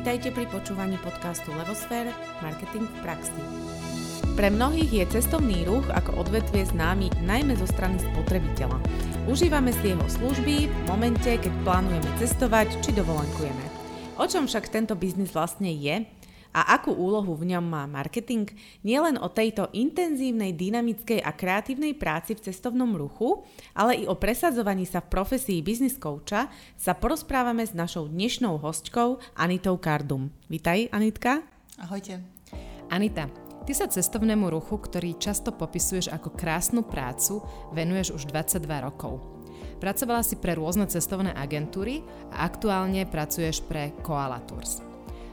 Vitajte pri počúvaní podcastu Levosfér – Marketing v praxi. Pre mnohých je cestovný ruch ako odvetvie známy najmä zo strany spotrebiteľa. Užívame si jeho služby v momente, keď plánujeme cestovať či dovolenkujeme. O čom však tento biznis vlastne je a akú úlohu v ňom má marketing, nielen o tejto intenzívnej, dynamickej a kreatívnej práci v cestovnom ruchu, ale i o presadzovaní sa v profesii business coacha sa porozprávame s našou dnešnou hostkou Anitou Kardum. Vítaj, Anitka. Ahojte. Anita, ty sa cestovnému ruchu, ktorý často popisuješ ako krásnu prácu, venuješ už 22 rokov. Pracovala si pre rôzne cestovné agentúry a aktuálne pracuješ pre Koala Tours.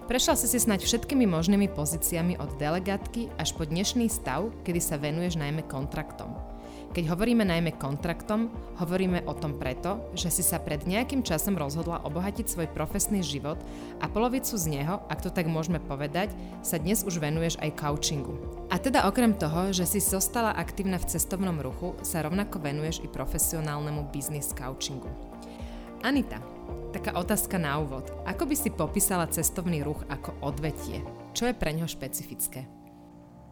Prešla si si snať všetkými možnými pozíciami od delegátky až po dnešný stav, kedy sa venuješ najmä kontraktom. Keď hovoríme najmä kontraktom, hovoríme o tom preto, že si sa pred nejakým časom rozhodla obohatiť svoj profesný život a polovicu z neho, ak to tak môžeme povedať, sa dnes už venuješ aj coachingu. A teda okrem toho, že si zostala aktívna v cestovnom ruchu, sa rovnako venuješ i profesionálnemu business coachingu. Anita, Taká otázka na úvod. Ako by si popísala cestovný ruch ako odvetie? Čo je pre ňo špecifické?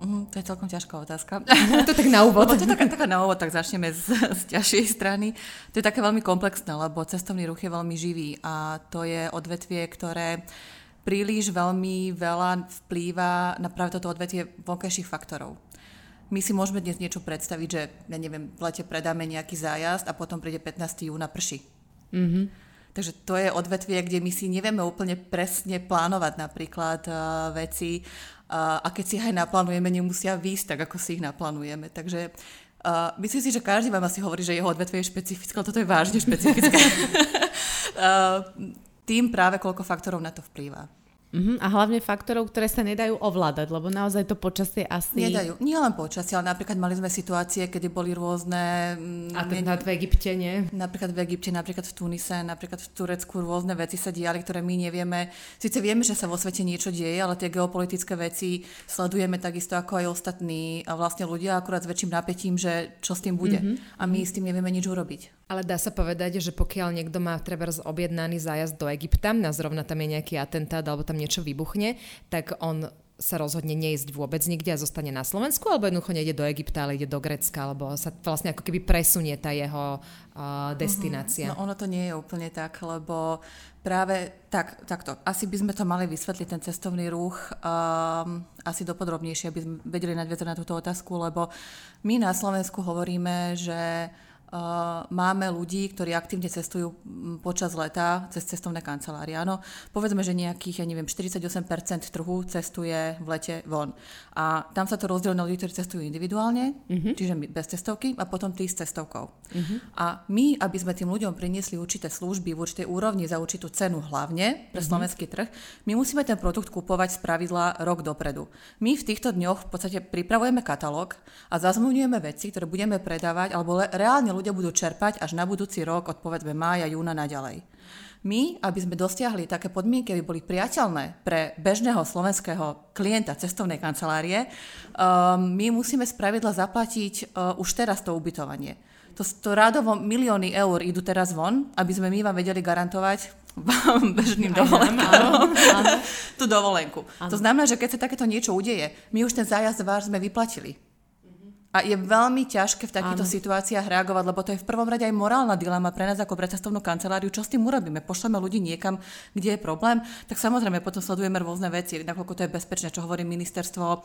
Mm, to je celkom ťažká otázka. to tak na úvod. Lebo to je taká, taká na úvod, tak začneme z, z ťažšej strany. To je také veľmi komplexné, lebo cestovný ruch je veľmi živý a to je odvetvie, ktoré príliš veľmi veľa vplýva na práve toto odvetvie vonkajších faktorov. My si môžeme dnes niečo predstaviť, že ja neviem, v lete predáme nejaký zájazd a potom príde 15. júna prší. Mm-hmm Takže to je odvetvie, kde my si nevieme úplne presne plánovať napríklad uh, veci uh, a keď si ich aj naplánujeme, nemusia výjsť tak, ako si ich naplánujeme. Takže uh, myslím si, že každý vám asi hovorí, že jeho odvetvie je špecifické, ale toto je vážne špecifické. uh, tým práve koľko faktorov na to vplýva. Uh-huh. A hlavne faktorov, ktoré sa nedajú ovládať, lebo naozaj to počasie asi... Nedajú. Nie len počasie, ale napríklad mali sme situácie, kedy boli rôzne... Mm, Atentát v Egypte, nie? Napríklad v Egypte, napríklad v Tunise, napríklad v Turecku rôzne veci sa diali, ktoré my nevieme. Sice vieme, že sa vo svete niečo deje, ale tie geopolitické veci sledujeme takisto ako aj ostatní a vlastne ľudia akurát s väčším napätím, že čo s tým bude. Uh-huh. A my s tým nevieme nič urobiť. Ale dá sa povedať, že pokiaľ niekto má treba objednaný zájazd do Egypta, na zrovna tam je nejaký atentát alebo tam niečo vybuchne, tak on sa rozhodne neísť vôbec nikde a zostane na Slovensku, alebo jednoducho nejde do Egypta, ale ide do Grecka, alebo sa vlastne ako keby presunie tá jeho uh, destinácia. Uh-huh. No ono to nie je úplne tak, lebo práve tak, takto. Asi by sme to mali vysvetliť, ten cestovný ruch, um, asi dopodrobnejšie, aby sme vedeli nadviazať na túto otázku, lebo my na Slovensku hovoríme, že máme ľudí, ktorí aktívne cestujú počas leta cez cestovné kancelárie. Áno, povedzme, že nejakých, ja neviem, 48% trhu cestuje v lete von. A tam sa to rozdieluje na ľudí, ktorí cestujú individuálne, uh-huh. čiže bez cestovky, a potom tí s cestovkou. Uh-huh. A my, aby sme tým ľuďom priniesli určité služby v určitej úrovni za určitú cenu hlavne pre uh-huh. slovenský trh, my musíme ten produkt kupovať z pravidla rok dopredu. My v týchto dňoch v podstate pripravujeme katalóg a zazmluvňujeme veci, ktoré budeme predávať, alebo reálne ľudia budú čerpať až na budúci rok od povedzme mája, júna naďalej. My, aby sme dosiahli také podmienky, aby boli priateľné pre bežného slovenského klienta cestovnej kancelárie, um, my musíme spravidla zaplatiť uh, už teraz to ubytovanie. To, to rádovo milióny eur idú teraz von, aby sme my vám vedeli garantovať vám bežným dovolenkom tú dovolenku. Áno. To znamená, že keď sa takéto niečo udeje, my už ten zájazd váš sme vyplatili. A je veľmi ťažké v takýchto situáciách reagovať, lebo to je v prvom rade aj morálna dilema pre nás ako pre cestovnú kanceláriu. Čo s tým urobíme? Pošleme ľudí niekam, kde je problém? Tak samozrejme potom sledujeme rôzne veci, nakoľko to je bezpečné, čo hovorí ministerstvo uh,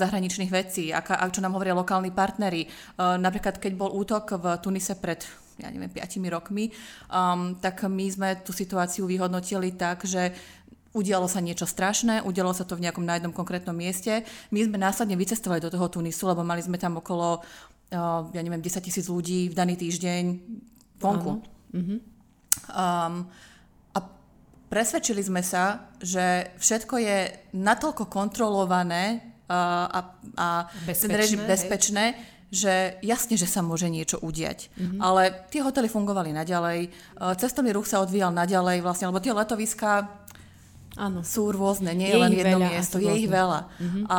zahraničných vecí, aká, čo nám hovoria lokálni partnery. Uh, napríklad, keď bol útok v Tunise pred ja neviem, 5 rokmi, um, tak my sme tú situáciu vyhodnotili tak, že udialo sa niečo strašné, udialo sa to v nejakom na jednom konkrétnom mieste. My sme následne vycestovali do toho Tunisu, lebo mali sme tam okolo, uh, ja neviem, 10 tisíc ľudí v daný týždeň vonku. Um, a presvedčili sme sa, že všetko je natoľko kontrolované uh, a, a bezpečné, ten režim bezpečné, že jasne, že sa môže niečo udiať. Mm-hmm. Ale tie hotely fungovali naďalej, uh, cestovný ruch sa odvíjal naďalej, vlastne, lebo tie letoviska Áno. Sú rôzne, nie je, len jedno veľa, miesto, je ich veľa. Mm-hmm. A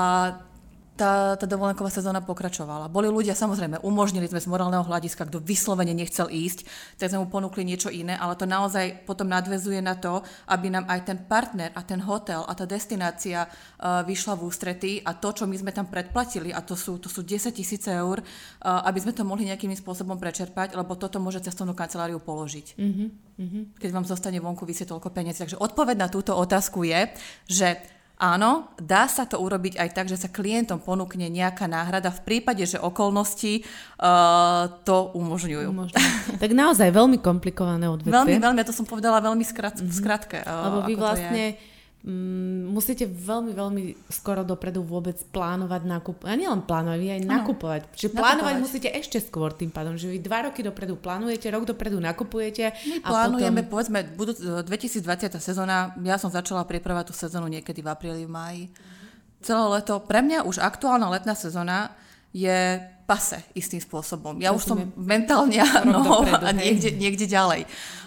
tá, tá dovolenková sezóna pokračovala. Boli ľudia, samozrejme, umožnili sme z morálneho hľadiska, kto vyslovene nechcel ísť, tak sme mu ponúkli niečo iné, ale to naozaj potom nadvezuje na to, aby nám aj ten partner a ten hotel a tá destinácia uh, vyšla v ústretí a to, čo my sme tam predplatili, a to sú, to sú 10 tisíc eur, uh, aby sme to mohli nejakým spôsobom prečerpať, lebo toto môže cestovnú kanceláriu položiť. Mm-hmm. Keď vám zostane vonku vysieť toľko peniazy. Takže odpoveď na túto otázku je, že Áno, dá sa to urobiť aj tak, že sa klientom ponúkne nejaká náhrada v prípade, že okolnosti uh, to umožňujú. umožňujú. tak naozaj veľmi komplikované odvetvie. Veľmi, veľmi, ja to som povedala veľmi skrat, mm-hmm. skratke. Uh, Lebo vy vlastne mm, musíte veľmi, veľmi skoro dopredu vôbec plánovať nákup. A nielen plánovať, vy aj ano. nakupovať. Čiže nakupovať. plánovať musíte ešte skôr tým pádom, že vy dva roky dopredu plánujete, rok dopredu nakupujete. My a plánujeme, potom... povedzme, budú, 2020 sezóna, ja som začala pripravať tú sezónu niekedy v apríli, v máji. Celé leto, pre mňa už aktuálna letná sezóna je pase istým spôsobom. Ja Rozumiem. už som mentálne no, a niekde, niekde ďalej.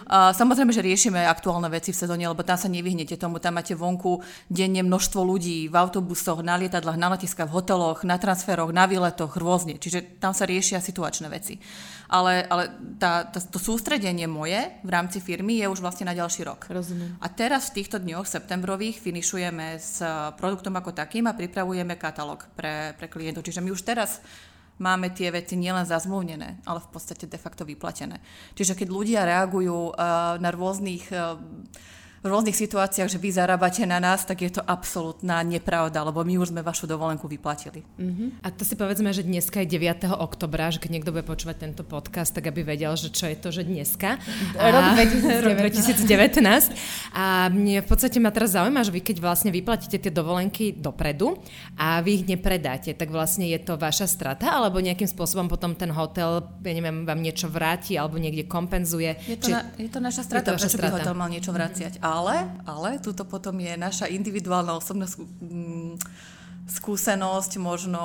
Uh, samozrejme, že riešime aktuálne veci v sezóne, lebo tam sa nevyhnete tomu. Tam máte vonku denne množstvo ľudí v autobusoch, na lietadlách, na letiskách, v hoteloch, na transferoch, na výletoch, rôzne. Čiže tam sa riešia situačné veci. Ale, ale tá, tá, to sústredenie moje v rámci firmy je už vlastne na ďalší rok. Rozumiem. A teraz v týchto dňoch septembrových finišujeme s produktom ako takým a pripravujeme katalóg pre, pre klientov. Čiže my už teraz máme tie veci nielen zazmluvnené, ale v podstate de facto vyplatené. Čiže keď ľudia reagujú uh, na rôznych uh, v rôznych situáciách, že vy zarábate na nás, tak je to absolútna nepravda, lebo my už sme vašu dovolenku vyplatili. Uh-huh. A to si povedzme, že dneska je 9. oktobra, že keď niekto bude počúvať tento podcast, tak aby vedel, že čo je to, že dneska. Rok 2019. Rok 2019. A mne v podstate ma teraz zaujíma, že vy keď vlastne vyplatíte tie dovolenky dopredu a vy ich nepredáte, tak vlastne je to vaša strata, alebo nejakým spôsobom potom ten hotel, ja neviem, vám niečo vráti alebo niekde kompenzuje. Je to, Či... na, je to naša strata, to prečo strata. by hotel mal niečo vráciať. Ale, ale tuto potom je naša individuálna osobná mm, skúsenosť, možno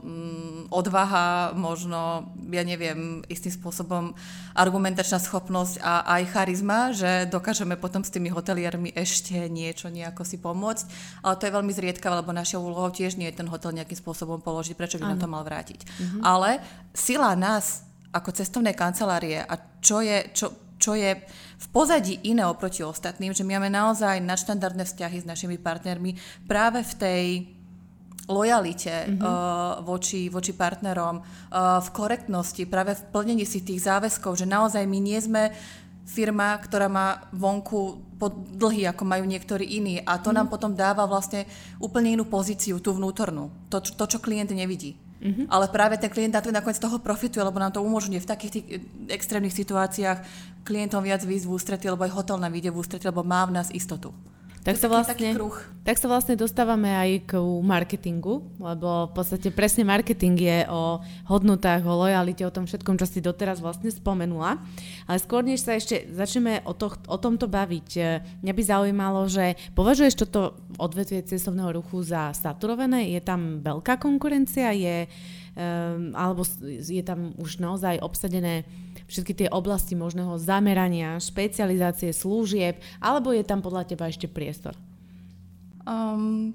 mm, odvaha, možno, ja neviem, istým spôsobom argumentačná schopnosť a aj charizma, že dokážeme potom s tými hoteliermi ešte niečo nejako si pomôcť. Ale to je veľmi zriedkavé, lebo našou úlohou tiež nie je ten hotel nejakým spôsobom položiť, prečo by nám to mal vrátiť. Mm-hmm. Ale sila nás ako cestovnej kancelárie a čo je, čo, čo je v pozadí iné oproti ostatným, že my máme naozaj nadštandardné vzťahy s našimi partnermi práve v tej lojalite mm-hmm. uh, voči, voči partnerom, uh, v korektnosti, práve v plnení si tých záväzkov, že naozaj my nie sme firma, ktorá má vonku dlhy, ako majú niektorí iní a to mm. nám potom dáva vlastne úplne inú pozíciu, tú vnútornú, to, to čo klient nevidí. Mm-hmm. Ale práve ten klient nakoniec z toho profituje, lebo nám to umožňuje v takých tých extrémnych situáciách klientom viac výjsť v ústretí, lebo aj hotel nám vyjde v ústretí, lebo má v nás istotu. Tak sa, vlastne, tak sa vlastne dostávame aj k marketingu, lebo v podstate presne marketing je o hodnotách, o lojalite, o tom všetkom, čo si doteraz vlastne spomenula. Ale skôr, než sa ešte začneme o, to, o tomto baviť, e, mňa by zaujímalo, že považuješ toto odvetvie cestovného ruchu za saturované? Je tam veľká konkurencia? Je, um, alebo je tam už naozaj obsadené všetky tie oblasti možného zamerania, špecializácie služieb, alebo je tam podľa teba ešte priestor? Um,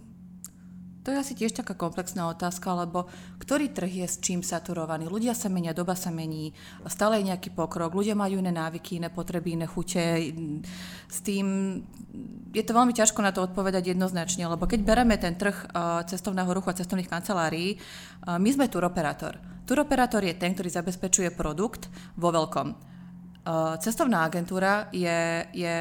to je asi tiež taká komplexná otázka, lebo ktorý trh je s čím saturovaný? Ľudia sa menia, doba sa mení, stále je nejaký pokrok, ľudia majú iné návyky, iné potreby, iné chute. S tým je to veľmi ťažko na to odpovedať jednoznačne, lebo keď bereme ten trh cestovného ruchu a cestovných kancelárií, my sme turoperátor. Turoperátor je ten, ktorý zabezpečuje produkt vo veľkom. Cestovná agentúra je, je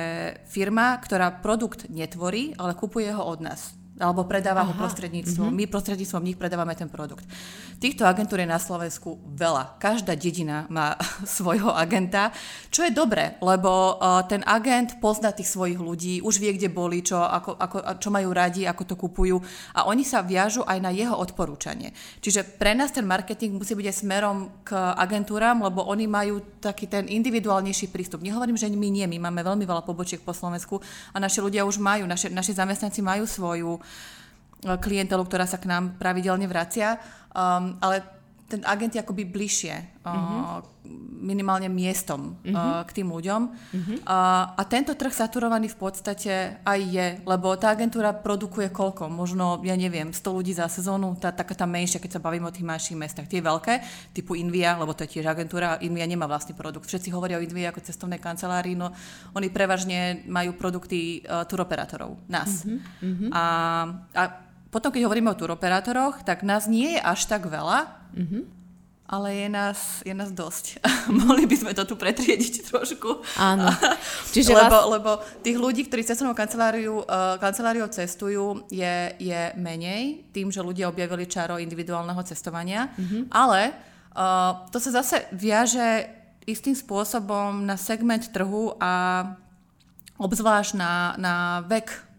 firma, ktorá produkt netvorí, ale kupuje ho od nás alebo predáva Aha. ho prostredníctvom, mm-hmm. my prostredníctvom nich predávame ten produkt. Týchto agentúr je na Slovensku veľa. Každá dedina má svojho agenta, čo je dobré, lebo uh, ten agent pozná tých svojich ľudí, už vie, kde boli, čo, ako, ako, čo majú radi, ako to kupujú a oni sa viažu aj na jeho odporúčanie. Čiže pre nás ten marketing musí byť aj smerom k agentúram, lebo oni majú taký ten individuálnejší prístup. Nehovorím, že my nie, my máme veľmi veľa pobočiek po Slovensku a naši ľudia už majú, naši, naši zamestnanci majú svoju klientelu, ktorá sa k nám pravidelne vracia. Um, ale ten agent je akoby bližšie, uh-huh. minimálne miestom uh-huh. k tým ľuďom. Uh-huh. A, a tento trh saturovaný v podstate aj je, lebo tá agentúra produkuje koľko? Možno, ja neviem, 100 ľudí za sezónu, tá, taká tá menšia, keď sa bavíme o tých menších mestách. Tie veľké, typu Invia, lebo to je tiež agentúra, Invia nemá vlastný produkt. Všetci hovoria o Invia ako cestovnej kancelárii, no oni prevažne majú produkty uh, turoperátorov, nás. Uh-huh. A, a potom, keď hovoríme o turoperátoroch, tak nás nie je až tak veľa, Mm-hmm. Ale je nás, je nás dosť. Mohli by sme to tu pretriediť trošku. Áno. Čiže lebo, vás... lebo tých ľudí, ktorí cestovnou kanceláriu, uh, kanceláriou cestujú, je, je menej, tým, že ľudia objavili čaro individuálneho cestovania. Mm-hmm. Ale uh, to sa zase viaže istým spôsobom na segment trhu a obzvlášť na, na vek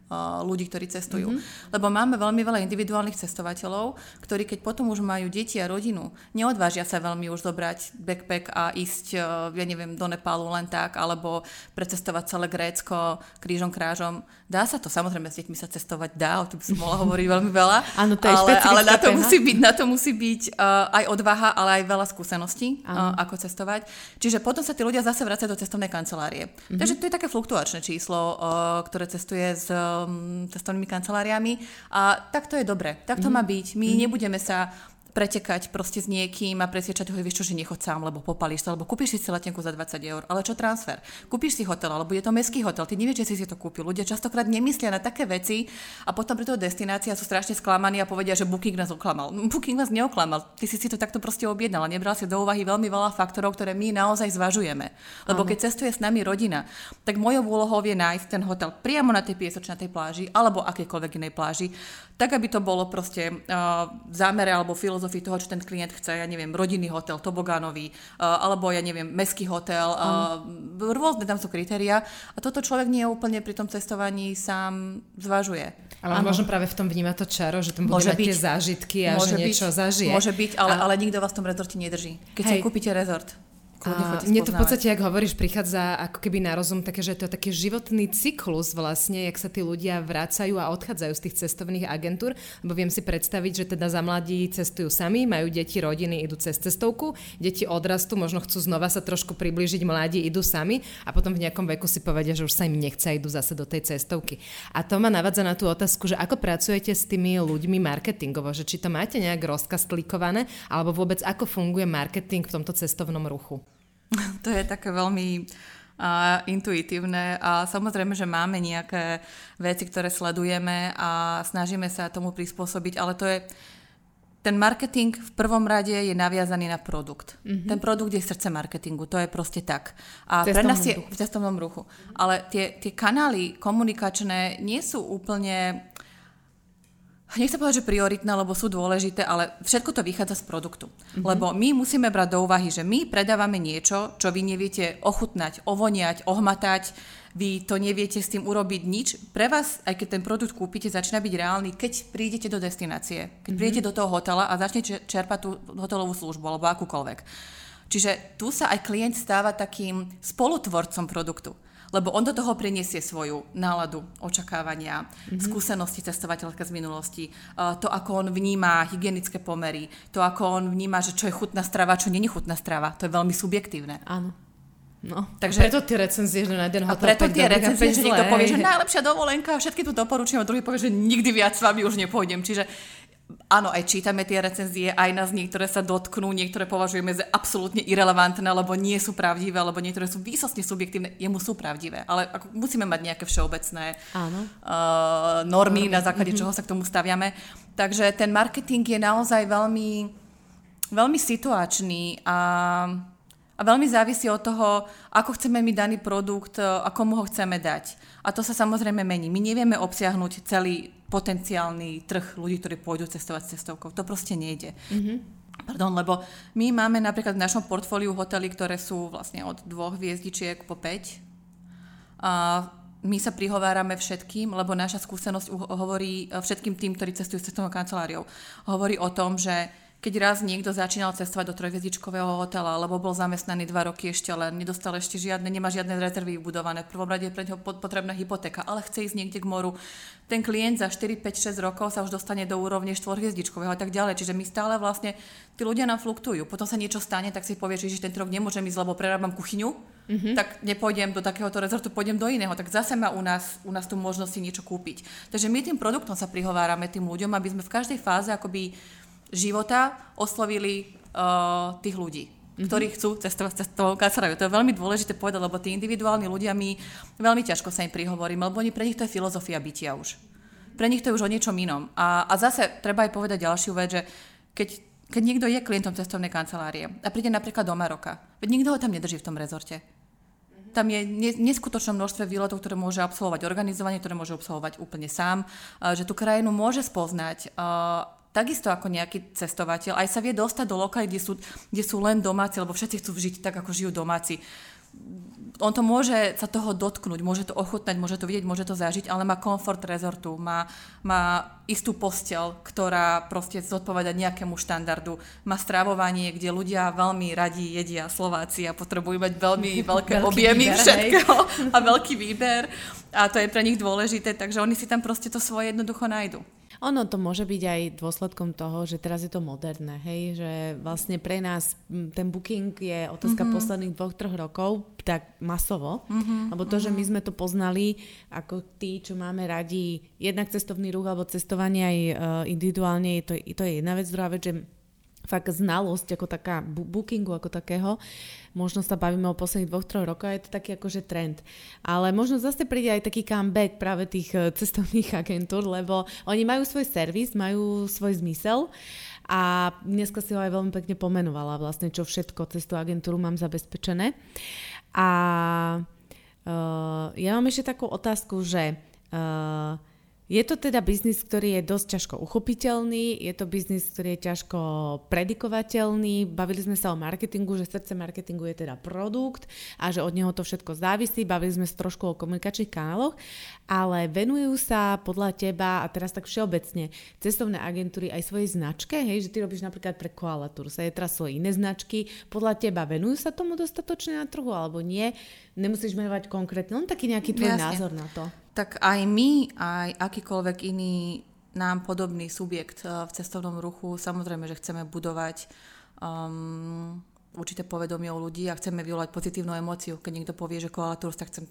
ľudí, ktorí cestujú. Mm-hmm. Lebo máme veľmi veľa individuálnych cestovateľov, ktorí keď potom už majú deti a rodinu, neodvážia sa veľmi už zobrať backpack a ísť, e, ja neviem, do Nepálu len tak, alebo precestovať celé Grécko krížom krážom. Dá sa to, samozrejme s deťmi sa cestovať dá, o tom by som mohla hovoriť veľmi veľa. Áno, to je ale, ale na to musí byť, na to musí byť uh, aj odvaha, ale aj veľa skúseností, uh, ako cestovať. Čiže potom sa tí ľudia zase vracajú do cestovnej kancelárie. Mm-hmm. Takže to je také fluktuačné číslo, uh, ktoré cestuje z um, cestovnými kanceláriami a tak to je dobre, tak to mm-hmm. má byť. My mm-hmm. nebudeme sa pretekať proste s niekým a presviečať ho, vieš čo, že nechod sám, lebo popalíš sa, alebo kúpiš si letenku za 20 eur, ale čo transfer? Kúpiš si hotel, alebo je to mestský hotel, ty nevieš, že si si to kúpil. Ľudia častokrát nemyslia na také veci a potom pri toho destinácia sú strašne sklamaní a povedia, že Booking nás oklamal. Booking nás neoklamal, ty si si to takto proste objednal a nebral si do úvahy veľmi veľa faktorov, ktoré my naozaj zvažujeme. Lebo keď cestuje s nami rodina, tak mojou úlohou je nájsť ten hotel priamo na tej piesočnatej pláži alebo akékoľvek inej pláži, tak aby to bolo proste uh, v zámere alebo filozofii toho, čo ten klient chce, ja neviem, rodinný hotel, tobogánový, uh, alebo ja neviem, meský hotel, uh, rôzne tam sú kritéria a toto človek nie úplne pri tom cestovaní sám zvažuje. Ale možno práve v tom vníma to čaro, že tam bude mať byť. tie zážitky a môže že niečo byť, zažije. Môže byť, ale, ale nikto vás v tom rezorte nedrží. Keď Hej. si kúpite rezort, a mne to v podstate, ak hovoríš, prichádza ako keby na rozum také, že to je taký životný cyklus vlastne, jak sa tí ľudia vracajú a odchádzajú z tých cestovných agentúr, lebo viem si predstaviť, že teda za mladí cestujú sami, majú deti, rodiny, idú cez cestovku, deti odrastú, možno chcú znova sa trošku priblížiť, mladí idú sami a potom v nejakom veku si povedia, že už sa im nechce a idú zase do tej cestovky. A to ma navádza na tú otázku, že ako pracujete s tými ľuďmi marketingovo, že či to máte nejak rozkastlikované, alebo vôbec ako funguje marketing v tomto cestovnom ruchu? To je také veľmi a intuitívne a samozrejme, že máme nejaké veci, ktoré sledujeme a snažíme sa tomu prispôsobiť, ale to je ten marketing v prvom rade je naviazaný na produkt. Mm-hmm. Ten produkt je srdce marketingu, to je proste tak. A pre nás je v cestovnom ruchu. Ale tie, tie kanály komunikačné nie sú úplne nechcem povedať, že prioritné, lebo sú dôležité, ale všetko to vychádza z produktu. Mm-hmm. Lebo my musíme brať do úvahy, že my predávame niečo, čo vy neviete ochutnať, ovoniať, ohmatať, vy to neviete s tým urobiť nič. Pre vás, aj keď ten produkt kúpite, začína byť reálny, keď prídete do destinácie, keď mm-hmm. prídete do toho hotela a začnete čerpať tú hotelovú službu alebo akúkoľvek. Čiže tu sa aj klient stáva takým spolutvorcom produktu lebo on do toho priniesie svoju náladu, očakávania, mm-hmm. skúsenosti cestovateľka z minulosti, to, ako on vníma hygienické pomery, to, ako on vníma, že čo je chutná strava, čo není chutná strava. To je veľmi subjektívne. Áno. No, Takže, preto tie recenzie, že na jeden hotel A preto tie recenzie, že niekto povie, že najlepšia dovolenka, všetky tu doporučujem, a druhý povie, že nikdy viac s vami už nepôjdem. Čiže áno, aj čítame tie recenzie, aj nás niektoré sa dotknú, niektoré považujeme za absolútne irrelevantné, lebo nie sú pravdivé, alebo niektoré sú výsostne subjektívne, jemu sú pravdivé. Ale ako musíme mať nejaké všeobecné áno. Uh, normy, normy, na základe mm-hmm. čoho sa k tomu staviame. Takže ten marketing je naozaj veľmi, veľmi situačný a a veľmi závisí od toho, ako chceme my daný produkt a komu ho chceme dať. A to sa samozrejme mení. My nevieme obsiahnuť celý potenciálny trh ľudí, ktorí pôjdu cestovať cestovkou. To proste nejde. Mm-hmm. Pardon, lebo my máme napríklad v našom portfóliu hotely, ktoré sú vlastne od dvoch hviezdičiek po 5. A my sa prihovárame všetkým, lebo naša skúsenosť hovorí všetkým tým, ktorí cestujú s cestovnou kanceláriou. Hovorí o tom, že keď raz niekto začínal cestovať do trojhviezdičkového hotela, lebo bol zamestnaný dva roky ešte, ale nedostal ešte žiadne, nemá žiadne rezervy vybudované. V prvom rade je pre neho potrebná hypotéka, ale chce ísť niekde k moru. Ten klient za 4, 5, 6 rokov sa už dostane do úrovne štvorhviezdičkového a tak ďalej. Čiže my stále vlastne, tí ľudia nám fluktujú. Potom sa niečo stane, tak si povieš, že ten rok nemôžem ísť, lebo prerábam kuchyňu, mm-hmm. tak nepôjdem do takéhoto rezortu, pôjdem do iného. Tak zase má u nás, u nás tú možnosť si niečo kúpiť. Takže my tým produktom sa prihovárame tým ľuďom, aby sme v každej fáze akoby života oslovili uh, tých ľudí mm-hmm. ktorí chcú cestovať cestovou kanceláriou. To je veľmi dôležité povedať, lebo tí individuálni ľudia my veľmi ťažko sa im prihovoríme, lebo oni pre nich to je filozofia bytia už. Pre nich to je už o niečom inom. A, a zase treba aj povedať ďalšiu vec, že keď, keď niekto je klientom cestovnej kancelárie a príde napríklad do Maroka, veď nikto ho tam nedrží v tom rezorte. Tam je neskutočné množstvo výletov, ktoré môže absolvovať organizovanie, ktoré môže absolvovať úplne sám, že tú krajinu môže spoznať takisto ako nejaký cestovateľ, aj sa vie dostať do lokality, kde sú, kde sú len domáci, lebo všetci chcú žiť tak, ako žijú domáci. On to môže sa toho dotknúť, môže to ochutnať, môže to vidieť, môže to zažiť, ale má komfort rezortu, má, má istú postel, ktorá proste zodpoveda nejakému štandardu, má stravovanie, kde ľudia veľmi radi jedia Slováci a potrebujú mať veľmi veľké objemy výber, všetkého a veľký výber a to je pre nich dôležité, takže oni si tam proste to svoje jednoducho nájdu. Ono to môže byť aj dôsledkom toho, že teraz je to moderné, hej, že vlastne pre nás ten booking je otázka mm-hmm. posledných dvoch, troch rokov, tak masovo, mm-hmm. lebo to, mm-hmm. že my sme to poznali ako tí, čo máme radi jednak cestovný ruch alebo cestovanie aj uh, individuálne, to, to je jedna vec, druhá vec, že fakt znalosť ako taká bookingu ako takého možno sa bavíme o posledných dvoch, troch rokoch je to taký akože trend. Ale možno zase príde aj taký comeback práve tých e, cestovných agentúr, lebo oni majú svoj servis, majú svoj zmysel a dneska si ho aj veľmi pekne pomenovala vlastne, čo všetko cez tú agentúru mám zabezpečené. A uh, ja mám ešte takú otázku, že uh, je to teda biznis, ktorý je dosť ťažko uchopiteľný, je to biznis, ktorý je ťažko predikovateľný. Bavili sme sa o marketingu, že srdce marketingu je teda produkt a že od neho to všetko závisí. Bavili sme sa trošku o komunikačných kanáloch, ale venujú sa podľa teba, a teraz tak všeobecne, cestovné agentúry aj svojej značke, hej, že ty robíš napríklad pre Koala Tour, sa je teraz svoje iné značky, podľa teba venujú sa tomu dostatočne na trhu alebo nie? Nemusíš menovať konkrétne, len taký nejaký tvoj Jasne. názor na to tak aj my, aj akýkoľvek iný nám podobný subjekt eh, v cestovnom ruchu, samozrejme, že chceme budovať um, určité povedomie u ľudí a chceme vyvolať pozitívnu emóciu. Keď niekto povie, že koala tours, tak chcem,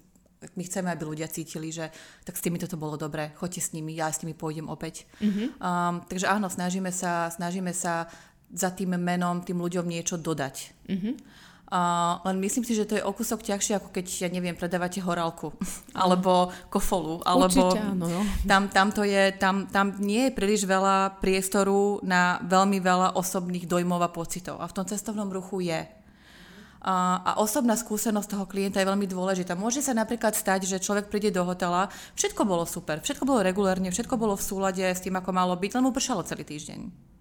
my chceme, aby ľudia cítili, že tak s tými toto bolo dobré, choďte s nimi, ja s nimi pôjdem opäť. Mm-hmm. Um, takže áno, snažíme sa, snažíme sa za tým menom tým ľuďom niečo dodať. Mm-hmm. Uh, len myslím si, že to je o kúsok ťažšie, ako keď, ja neviem, predávate horálku alebo kofolu. Alebo Určite áno. No. Tam, tam, to je, tam, tam nie je príliš veľa priestoru na veľmi veľa osobných dojmov a pocitov. A v tom cestovnom ruchu je. A, a osobná skúsenosť toho klienta je veľmi dôležitá. Môže sa napríklad stať, že človek príde do hotela, všetko bolo super, všetko bolo regulárne, všetko bolo v súlade s tým, ako malo byť, len mu pršalo celý týždeň.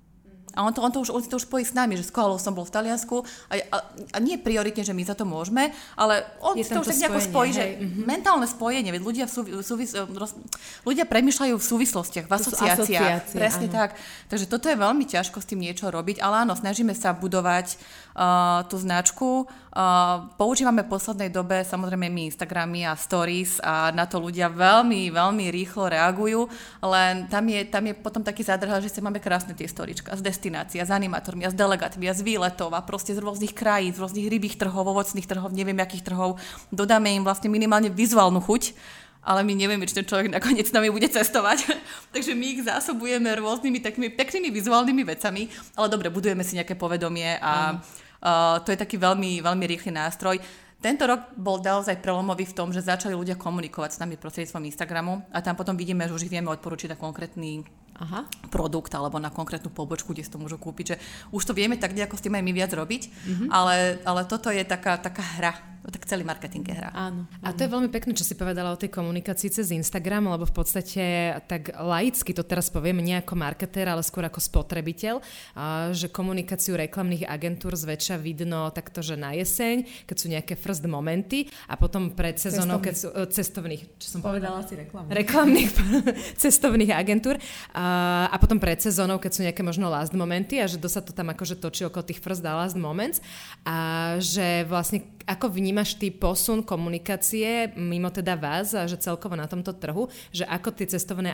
A on to, on to, už, on to už spojí s nami, že s Koalou som bol v Taliansku a, a, a nie prioritne, že my za to môžeme, ale on je to už tak nejako spojí, že mm-hmm. mentálne spojenie, veď ľudia, v súvi, súvis, roz, ľudia premyšľajú v súvislostiach, v asociáciách. Presne áno. tak. Takže toto je veľmi ťažko s tým niečo robiť, ale áno, snažíme sa budovať uh, tú značku. Uh, používame v poslednej dobe samozrejme my Instagramy a stories a na to ľudia veľmi, veľmi rýchlo reagujú, len tam je, tam je potom taký zádrhal, že sa máme krásne tie storička destinácií, s animátormi, a s delegátmi, a z výletov a proste z rôznych krajín, z rôznych rybých trhov, ovocných trhov, neviem akých trhov. Dodáme im vlastne minimálne vizuálnu chuť, ale my nevieme, či ten človek nakoniec s nami bude cestovať. Takže my ich zásobujeme rôznymi takými peknými vizuálnymi vecami, ale dobre, budujeme si nejaké povedomie a uh, to je taký veľmi, veľmi rýchly nástroj. Tento rok bol naozaj prelomový v tom, že začali ľudia komunikovať s nami prostredníctvom Instagramu a tam potom vidíme, že už ich vieme odporučiť na konkrétny Aha. produkt alebo na konkrétnu pobočku, kde si to môžu kúpiť. Že už to vieme tak nejako s tým aj my viac robiť, mm-hmm. ale, ale toto je taká, taká hra tak celý marketing je hra. Áno. A to je veľmi pekné, čo si povedala o tej komunikácii cez Instagram, lebo v podstate tak laicky to teraz poviem, nie ako marketér, ale skôr ako spotrebiteľ, a, že komunikáciu reklamných agentúr zväčša vidno takto, že na jeseň, keď sú nejaké first momenty a potom pred sezónou, keď sú e, cestovných, čo som povedala? si reklamných. Reklamných cestovných agentúr a, a potom pred sezónou, keď sú nejaké možno last momenty a že sa to tam akože točí okolo tých first a last moments a že vlastne ako vnímaš ty posun komunikácie mimo teda vás a že celkovo na tomto trhu, že ako tie cestovné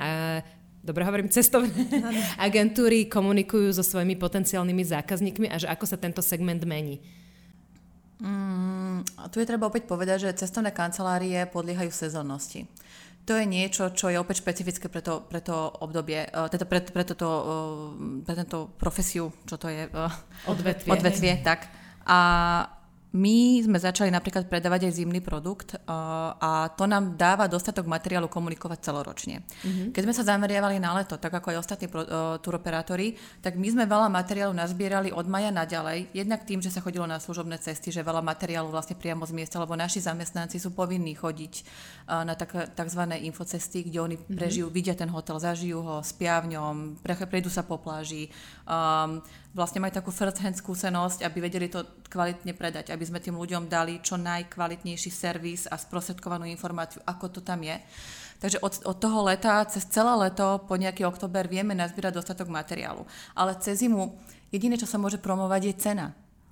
dobre hovorím, cestovné agentúry komunikujú so svojimi potenciálnymi zákazníkmi a že ako sa tento segment mení? Mm, tu je treba opäť povedať, že cestovné kancelárie podliehajú sezónnosti. To je niečo, čo je opäť špecifické pre to, pre to obdobie, uh, teda pre, pre, toto, uh, pre tento profesiu, čo to je? Uh, odvetvie. Odvetvie, tak. A my sme začali napríklad predávať aj zimný produkt uh, a to nám dáva dostatok materiálu komunikovať celoročne. Mm-hmm. Keď sme sa zameriavali na leto, tak ako aj ostatní uh, turoperátori, tak my sme veľa materiálu nazbierali od maja naďalej. Jednak tým, že sa chodilo na služobné cesty, že veľa materiálu vlastne priamo z miesta, lebo naši zamestnanci sú povinní chodiť uh, na tak, tzv. infocesty, kde oni mm-hmm. prežijú, vidia ten hotel, zažijú ho, spia v ňom, prejdú sa po pláži, um, vlastne majú takú first hand skúsenosť, aby vedeli to kvalitne predať, aby sme tým ľuďom dali čo najkvalitnejší servis a sprostredkovanú informáciu, ako to tam je. Takže od, od toho leta, cez celé leto, po nejaký október vieme nazbierať dostatok materiálu. Ale cez zimu jediné, čo sa môže promovať, je cena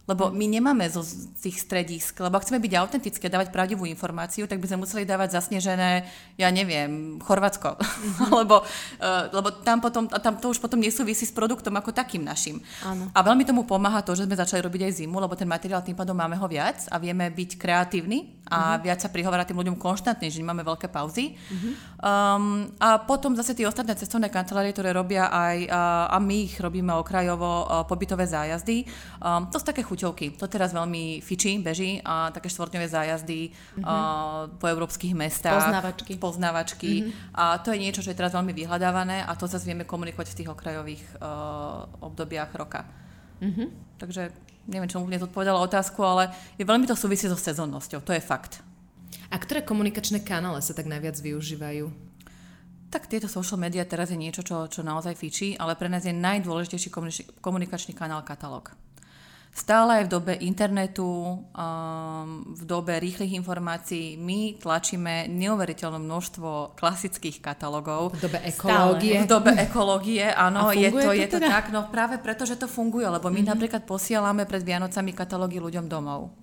lebo my nemáme zo tých stredísk, lebo ak chceme byť autentické, dávať pravdivú informáciu, tak by sme museli dávať zasnežené, ja neviem, Chorvátsko. Mm-hmm. lebo, uh, lebo tam, potom, tam to už potom nesúvisí s produktom ako takým našim. Áno. A veľmi tomu pomáha to, že sme začali robiť aj zimu, lebo ten materiál tým pádom máme ho viac a vieme byť kreatívni a mm-hmm. viac sa prihovárať tým ľuďom konštantne, že nemáme veľké pauzy. Mm-hmm. Um, a potom zase tie ostatné cestovné kancelárie, ktoré robia aj, uh, a my ich robíme okrajovo, uh, pobytové zájazdy, um, to sú také chuťovky. To teraz veľmi fičí, beží a také štvortňové zájazdy mm-hmm. po európskych mestách. Poznávačky. Poznávačky. Mm-hmm. A to je niečo, čo je teraz veľmi vyhľadávané a to zase vieme komunikovať v tých okrajových uh, obdobiach roka. Mm-hmm. Takže neviem, čo úplne zodpovedala otázku, ale je veľmi to súvisí so sezónnosťou, to je fakt. A ktoré komunikačné kanále sa tak najviac využívajú? Tak tieto social media teraz je niečo, čo, čo naozaj fičí, ale pre nás je najdôležitejší komunikačný kanál katalóg. Stále aj v dobe internetu, um, v dobe rýchlych informácií, my tlačíme neuveriteľné množstvo klasických katalógov. V dobe ekológie. V dobe ekológie, áno, je to, to je to teda? tak, no práve preto, že to funguje, lebo my mm-hmm. napríklad posielame pred Vianocami katalógy ľuďom domov.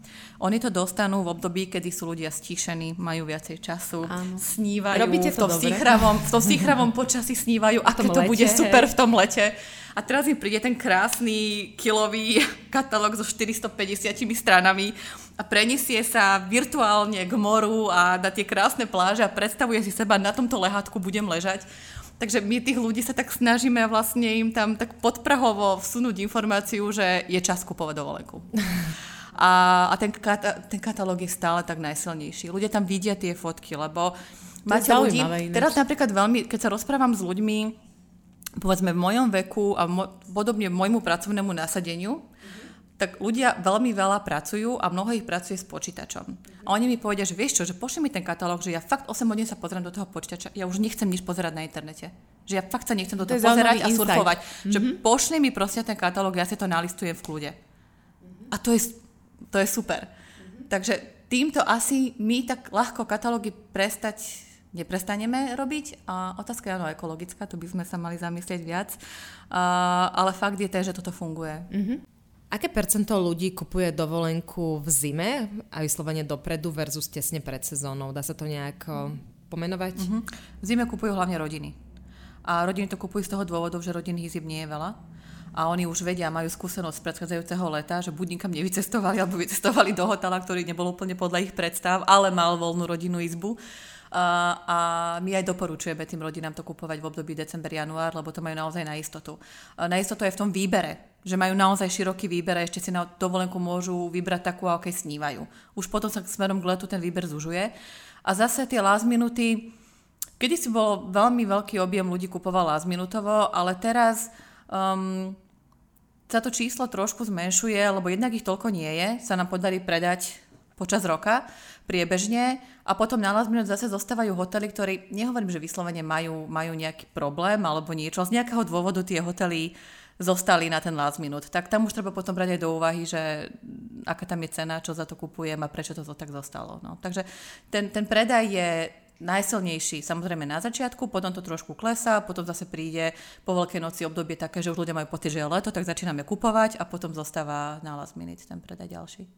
Oni to dostanú v období, kedy sú ľudia stíšení, majú viacej času, Áno. snívajú Robíte to v tom síchravom, v tom síchravom počasí snívajú, aké tom to lete, bude super hej. v tom lete. A teraz im príde ten krásny kilový katalóg so 450 stranami a preniesie sa virtuálne k moru a na tie krásne pláže a predstavuje si seba, na tomto lehátku budem ležať. Takže my tých ľudí sa tak snažíme vlastne im tam tak podprahovo vsunúť informáciu, že je čas kupovať dovolenku. A, a ten, kata, ten katalóg je stále tak najsilnejší. Ľudia tam vidia tie fotky, lebo máte ľudí... Teraz napríklad veľmi, keď sa rozprávam s ľuďmi, povedzme v mojom veku a mo, podobne môjmu pracovnému nasadeniu, tak ľudia veľmi veľa pracujú a mnoho ich pracuje s počítačom. A oni mi povedia, že vieš čo, že pošli mi ten katalóg, že ja fakt 8 hodín sa pozriem do toho počítača, ja už nechcem nič pozerať na internete. Že ja fakt sa nechcem do To toho je pozerať a surfovať. Mm-hmm. Že pošli mi proste ten katalóg, ja si to nalistujem v kľude. A to je, to je super. Takže týmto asi my tak ľahko katalógy prestať neprestaneme robiť. A otázka je áno ekologická, tu by sme sa mali zamyslieť viac. A, ale fakt je ten, že toto funguje. Aké percento ľudí kupuje dovolenku v zime a vyslovene dopredu versus tesne pred sezónou? Dá sa to nejako pomenovať? Mhm. V zime kupujú hlavne rodiny. A rodiny to kupujú z toho dôvodu, že rodinných izieb nie je veľa. A oni už vedia, majú skúsenosť z predchádzajúceho leta, že buď nikam nevycestovali, alebo vycestovali do hotela, ktorý nebol úplne podľa ich predstav, ale mal voľnú rodinnú izbu. A, a my aj doporučujeme tým rodinám to kupovať v období december-január, lebo to majú naozaj na istotu. Na istotu je v tom výbere, že majú naozaj široký výber a ešte si na dovolenku môžu vybrať takú, aké snívajú. Už potom sa smerom k letu ten výber zužuje. A zase tie last minuty, kedy si bol veľmi veľký objem ľudí kupoval last minutovo, ale teraz um, sa to číslo trošku zmenšuje, lebo jednak ich toľko nie je, sa nám podarí predať počas roka priebežne a potom na last minute zase zostávajú hotely, ktorí, nehovorím, že vyslovene majú, majú nejaký problém alebo niečo, z nejakého dôvodu tie hotely zostali na ten last minute. Tak tam už treba potom brať aj do úvahy, že aká tam je cena, čo za to kupujem a prečo to, tak zostalo. No. Takže ten, ten predaj je najsilnejší samozrejme na začiatku, potom to trošku klesá, potom zase príde po Veľkej noci obdobie také, že už ľudia majú pocit, že je leto, tak začíname kupovať a potom zostáva na last minute ten predaj ďalší.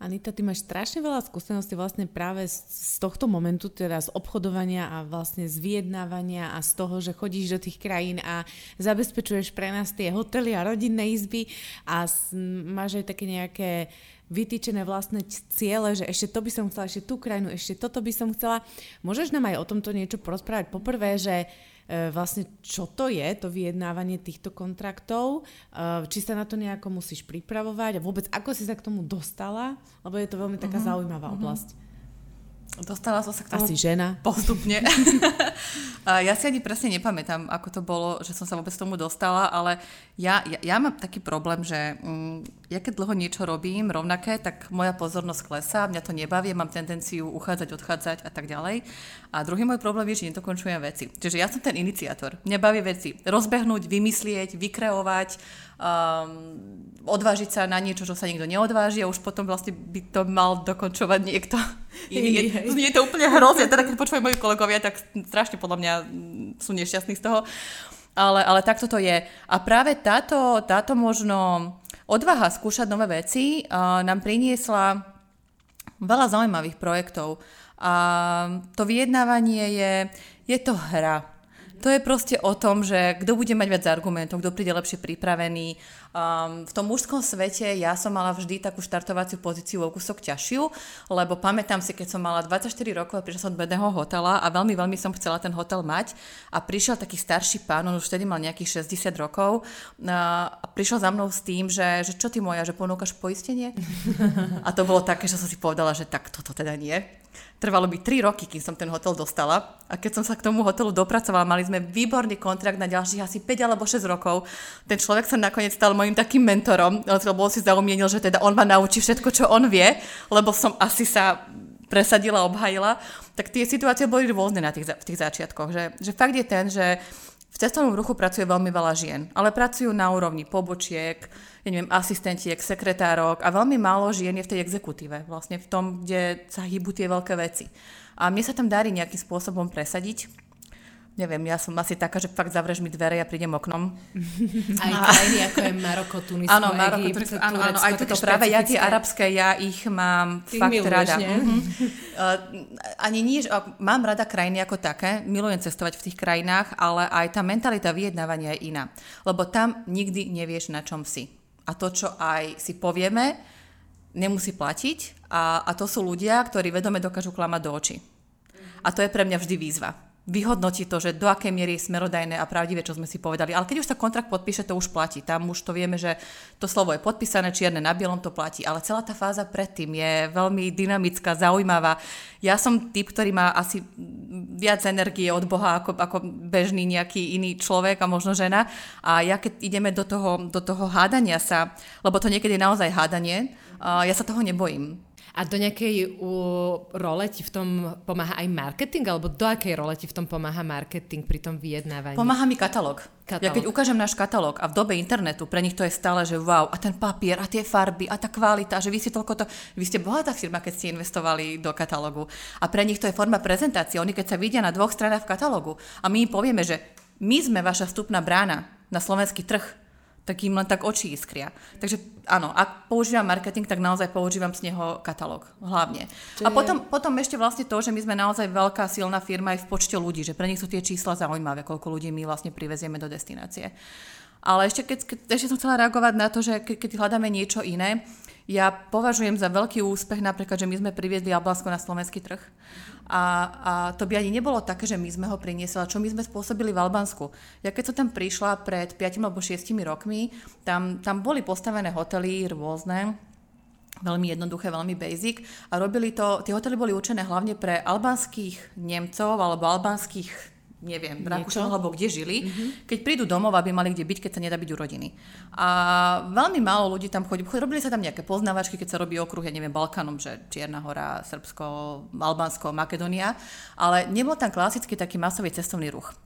Anita, ty máš strašne veľa skúseností vlastne práve z, tohto momentu, teda z obchodovania a vlastne z vyjednávania a z toho, že chodíš do tých krajín a zabezpečuješ pre nás tie hotely a rodinné izby a máš aj také nejaké vytýčené vlastné ciele, že ešte to by som chcela, ešte tú krajinu, ešte toto by som chcela. Môžeš nám aj o tomto niečo porozprávať? Poprvé, že E, vlastne čo to je, to vyjednávanie týchto kontraktov, e, či sa na to nejako musíš pripravovať a vôbec ako si sa k tomu dostala, lebo je to veľmi taká uh-huh, zaujímavá uh-huh. oblasť. Dostala som sa k tomu Asi žena. postupne. ja si ani presne nepamätám, ako to bolo, že som sa vôbec tomu dostala, ale ja, ja, ja mám taký problém, že mm, ja keď dlho niečo robím rovnaké, tak moja pozornosť klesá, mňa to nebaví, mám tendenciu uchádzať, odchádzať a tak ďalej. A druhý môj problém je, že nedokončujem veci. Čiže ja som ten iniciátor. Mňa baví veci rozbehnúť, vymyslieť, vykreovať, um, odvážiť sa na niečo, čo sa nikto neodváži a už potom vlastne by to mal dokončovať niekto iný. Je, je to úplne hrozné, teda keď počúvajú moji kolegovia, tak strašne podľa mňa sú nešťastní z toho. Ale, ale takto to je. A práve táto, táto možno odvaha skúšať nové veci uh, nám priniesla veľa zaujímavých projektov. A to vyjednávanie je, je to hra. To je proste o tom, že kto bude mať viac argumentov, kto príde lepšie pripravený. Um, v tom mužskom svete ja som mala vždy takú štartovaciu pozíciu o kúsok ťažšiu, lebo pamätám si, keď som mala 24 rokov a prišla som do bedného hotela a veľmi, veľmi som chcela ten hotel mať a prišiel taký starší pán, on už vtedy mal nejakých 60 rokov a prišiel za mnou s tým, že, že čo ty moja, že ponúkaš poistenie? a to bolo také, že som si povedala, že tak toto teda nie. Trvalo by 3 roky, kým som ten hotel dostala. A keď som sa k tomu hotelu dopracovala, mali sme výborný kontrakt na ďalších asi 5 alebo 6 rokov. Ten človek sa nakoniec stal mojim takým mentorom, lebo si zaumienil, že teda on ma naučí všetko, čo on vie, lebo som asi sa presadila, obhajila. Tak tie situácie boli rôzne na tých, v tých začiatkoch. Že, že fakt je ten, že v cestovnom ruchu pracuje veľmi veľa žien, ale pracujú na úrovni pobočiek, ja neviem, asistentiek, sekretárok a veľmi málo žien je v tej exekutíve, vlastne v tom, kde sa hýbu tie veľké veci. A mne sa tam darí nejakým spôsobom presadiť neviem, ja som asi taká, že fakt zavrieš mi dvere ja prídem oknom. Aj krajiny ako je Maroko, Tunisko, áno, Maroko, Egypt, Tunisko, áno, áno, aj toto práve ja tie arabské, ja ich mám Ty fakt miluješ, rada. Mm-hmm. Uh, ani nie, mám rada krajiny ako také, milujem cestovať v tých krajinách, ale aj tá mentalita vyjednávania je iná. Lebo tam nikdy nevieš, na čom si. A to, čo aj si povieme, nemusí platiť a, a to sú ľudia, ktorí vedome dokážu klamať do očí. A to je pre mňa vždy výzva vyhodnotí to, že do akej miery je smerodajné a pravdivé, čo sme si povedali. Ale keď už sa kontrakt podpíše, to už platí. Tam už to vieme, že to slovo je podpísané, čierne na bielom to platí. Ale celá tá fáza predtým je veľmi dynamická, zaujímavá. Ja som typ, ktorý má asi viac energie od Boha ako, ako bežný nejaký iný človek a možno žena. A ja keď ideme do toho, do toho hádania sa, lebo to niekedy je naozaj hádanie, ja sa toho nebojím a do nejakej uh, role ti v tom pomáha aj marketing? Alebo do akej role ti v tom pomáha marketing pri tom vyjednávaní? Pomáha mi katalóg. katalóg. Ja keď ukážem náš katalóg a v dobe internetu, pre nich to je stále, že wow, a ten papier, a tie farby, a tá kvalita, že vy ste toľko to... Vy ste bohatá firma, keď ste investovali do katalógu. A pre nich to je forma prezentácie. Oni keď sa vidia na dvoch stranách v katalógu a my im povieme, že my sme vaša vstupná brána na slovenský trh, tak im len tak oči iskria. Takže áno, ak používam marketing, tak naozaj používam z neho katalóg hlavne. Čiže... A potom, potom ešte vlastne to, že my sme naozaj veľká silná firma aj v počte ľudí, že pre nich sú tie čísla zaujímavé, koľko ľudí my vlastne privezieme do destinácie. Ale ešte, keď, keď, ešte som chcela reagovať na to, že keď, keď hľadáme niečo iné, ja považujem za veľký úspech napríklad, že my sme priviezli jablánsko na slovenský trh. A, a to by ani nebolo také, že my sme ho priniesli, čo my sme spôsobili v Albánsku. Ja keď som tam prišla pred 5 alebo 6 rokmi, tam, tam boli postavené hotely rôzne, veľmi jednoduché, veľmi basic a robili to, tie hotely boli určené hlavne pre albánskych Nemcov alebo albánskych neviem, v Rakúšanu alebo kde žili, mm-hmm. keď prídu domov, aby mali kde byť, keď sa nedá byť u rodiny. A veľmi málo ľudí tam chodí. Robili sa tam nejaké poznávačky, keď sa robí okruh, ja neviem, Balkánom, že Čierna hora, Srbsko, Albánsko, Makedónia, ale nebol tam klasický taký masový cestovný ruch.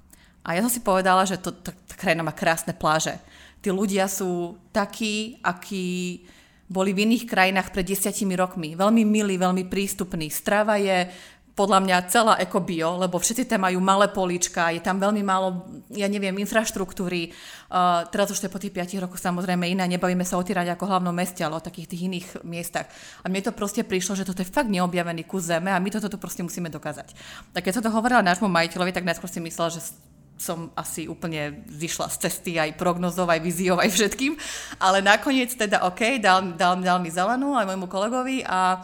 A ja som si povedala, že to, tá, tá krajina má krásne pláže. Tí ľudia sú takí, akí boli v iných krajinách pred desiatimi rokmi. Veľmi milí, veľmi prístupní. Strava je podľa mňa celá ekobio, lebo všetci tam majú malé políčka, je tam veľmi málo, ja neviem, infraštruktúry. Uh, teraz už to je po tých 5 rokoch samozrejme iné, nebavíme sa o Tyrade ako hlavnom meste, ale o takých tých iných miestach. A mne to proste prišlo, že toto je fakt neobjavený kus zeme a my toto tu proste musíme dokázať. Tak keď som to hovorila nášmu majiteľovi, tak najskôr si myslel, že som asi úplne zišla z cesty aj prognozov, aj víziou, aj všetkým. Ale nakoniec teda OK, dal, dal, dal mi zelenú aj môjmu kolegovi a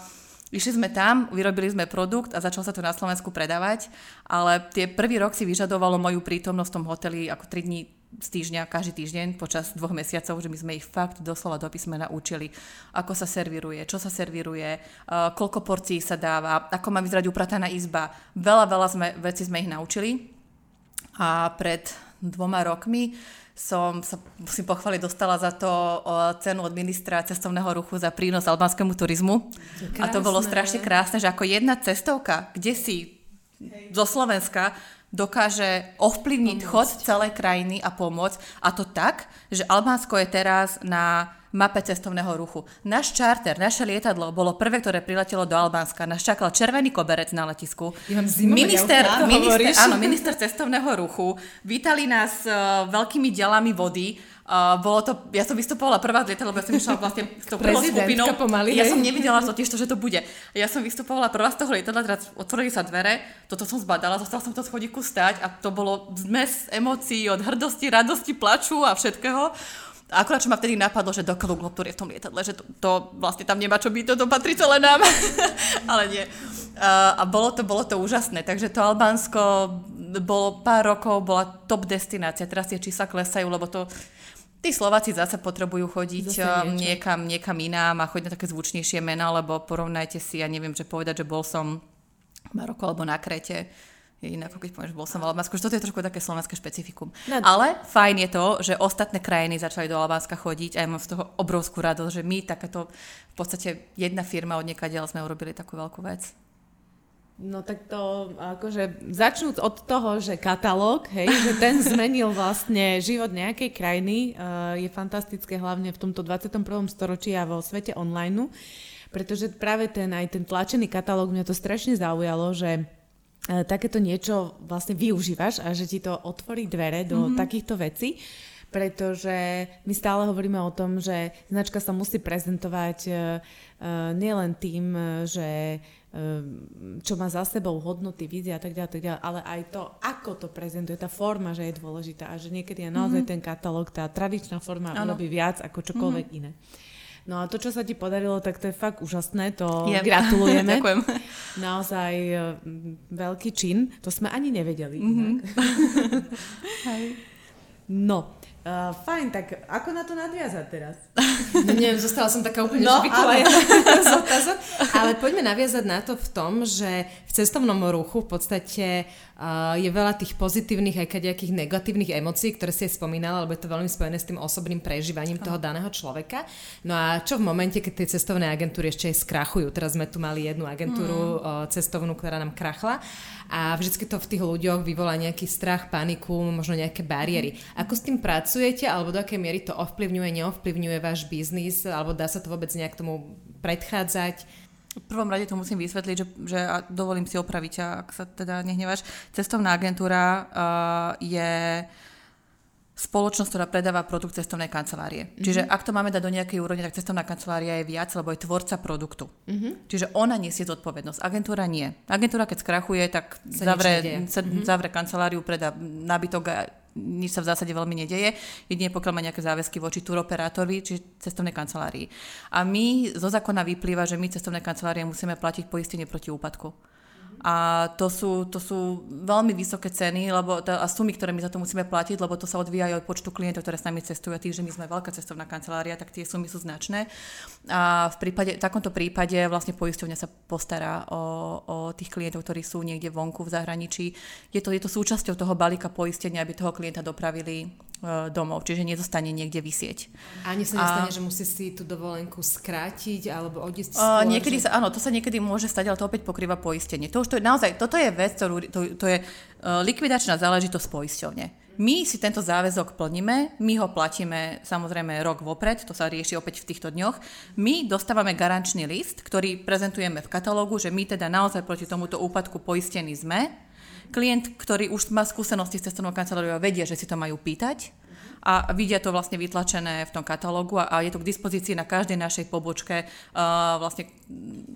Išli sme tam, vyrobili sme produkt a začal sa to na Slovensku predávať, ale tie prvý rok si vyžadovalo moju prítomnosť v tom hoteli ako 3 dní z týždňa, každý týždeň počas dvoch mesiacov, že my sme ich fakt doslova do písmena učili, ako sa serviruje, čo sa serviruje, uh, koľko porcií sa dáva, ako má vyzerať uprataná izba. Veľa, veľa sme, veci sme ich naučili a pred dvoma rokmi som sa, musím pochváliť, dostala za to cenu od ministra cestovného ruchu za prínos albánskému turizmu. A to bolo strašne krásne, že ako jedna cestovka, kde si zo Slovenska dokáže ovplyvniť chod celej krajiny a pomôcť. A to tak, že Albánsko je teraz na mape cestovného ruchu. Náš čárter, naše lietadlo bolo prvé, ktoré priletelo do Albánska. Nás čakal červený koberec na letisku. Ja minister, minister, áno, minister cestovného ruchu. Vítali nás uh, veľkými dielami vody. Uh, bolo to, ja som vystupovala prvá z lietadla, lebo ja som išla vlastne s tou prvou skupinou. Pomaly, ja som nevidela totiž to, že to bude. Ja som vystupovala prvá z toho lietadla, teraz otvorili sa dvere, toto som zbadala, zostala som to schodíku stať a to bolo zmes emócií od hrdosti, radosti, plaču a všetkého. A akurát, čo ma vtedy napadlo, že dokoľu Globtour je v tom lietadle, že to, to vlastne tam nemá čo byť, to, to patrí celé nám. Ale nie. Uh, a bolo to, bolo to úžasné. Takže to Albánsko bolo pár rokov, bola top destinácia. Teraz tie čísla klesajú, lebo to Tí Slováci zase potrebujú chodiť niekam, niekam inám a chodiť na také zvučnejšie mená, lebo porovnajte si, ja neviem, že povedať, že bol som Maroko alebo na Krete, je inak, keď povieš, bol som v Albánsku, že toto je trošku také slovenské špecifikum. No. Ale fajn je to, že ostatné krajiny začali do Albánska chodiť a ja mám z toho obrovskú radosť, že my takéto, v podstate jedna firma od niekadeľ sme urobili takú veľkú vec. No tak to akože začnúc od toho, že katalóg, hej, že ten zmenil vlastne život nejakej krajiny, uh, je fantastické hlavne v tomto 21. storočí a vo svete online, pretože práve ten aj ten tlačený katalóg mňa to strašne zaujalo, že takéto niečo vlastne využívaš a že ti to otvorí dvere do mm-hmm. takýchto vecí, pretože my stále hovoríme o tom, že značka sa musí prezentovať uh, nielen tým, že čo má za sebou hodnoty, vízia a tak ďalej, tak ďalej, ale aj to, ako to prezentuje, tá forma, že je dôležitá a že niekedy je naozaj mm-hmm. ten katalóg, tá tradičná forma ano. urobí viac ako čokoľvek mm-hmm. iné. No a to, čo sa ti podarilo, tak to je fakt úžasné, to je. gratulujeme. Ďakujem. Naozaj e, veľký čin, to sme ani nevedeli. Mm-hmm. no, Uh, fajn, tak ako na to nadviazať teraz? Neviem, zostala som taká úplne no, ale... ale poďme naviazať na to v tom, že v cestovnom ruchu v podstate uh, je veľa tých pozitívnych aj kadejakých negatívnych emócií, ktoré si aj spomínala, lebo je to veľmi spojené s tým osobným prežívaním toho daného človeka. No a čo v momente, keď tie cestovné agentúry ešte aj skrachujú? Teraz sme tu mali jednu agentúru mm. uh, cestovnú, ktorá nám krachla a vždy to v tých ľuďoch vyvolá nejaký strach, paniku, možno nejaké bariéry. Ako s tým pracujete, alebo do akej miery to ovplyvňuje, neovplyvňuje váš biznis, alebo dá sa to vôbec nejak tomu predchádzať? V prvom rade to musím vysvetliť, že, že a dovolím si opraviť, ak sa teda nehneváš. Cestovná agentúra uh, je spoločnosť, ktorá predáva produkt cestovnej kancelárie. Mm-hmm. Čiže ak to máme dať do nejakej úrovne, tak cestovná kancelária je viac, lebo je tvorca produktu. Mm-hmm. Čiže ona nesie zodpovednosť, agentúra nie. Agentúra, keď skrachuje, tak zavre, sa, mm-hmm. zavre kanceláriu, predá nábytok a nič sa v zásade veľmi nedeje, jedine pokiaľ má nejaké záväzky voči turoperátorovi, či cestovnej kancelárii. A my zo zákona vyplýva, že my cestovné kancelárie musíme platiť poistenie proti úpadku. A to sú, to sú veľmi vysoké ceny lebo a sumy, ktoré my za to musíme platiť, lebo to sa odvíja aj od počtu klientov, ktoré s nami cestujú. A tým, že my sme veľká cestovná kancelária, tak tie sumy sú značné. A v, prípade, v takomto prípade vlastne poisťovňa sa postará o, o tých klientov, ktorí sú niekde vonku v zahraničí. Je to, je to súčasťou toho balíka poistenia, aby toho klienta dopravili E, domov, čiže nezostane niekde vysieť. Ani sa nestane, a... že musí si tú dovolenku skrátiť alebo odísť skôr? Uh, niekedy že... sa, áno, to sa niekedy môže stať, ale to opäť pokrýva poistenie. To už to je naozaj, toto je vec, ktorú, to, to je uh, likvidačná záležitosť poisťovne. My si tento záväzok plníme, my ho platíme samozrejme rok vopred, to sa rieši opäť v týchto dňoch. My dostávame garančný list, ktorý prezentujeme v katalógu, že my teda naozaj proti tomuto úpadku poistení sme klient, ktorý už má skúsenosti s cestovnou kanceláriou a vedia, že si to majú pýtať a vidia to vlastne vytlačené v tom katalógu a, a je to k dispozícii na každej našej pobočke uh, vlastne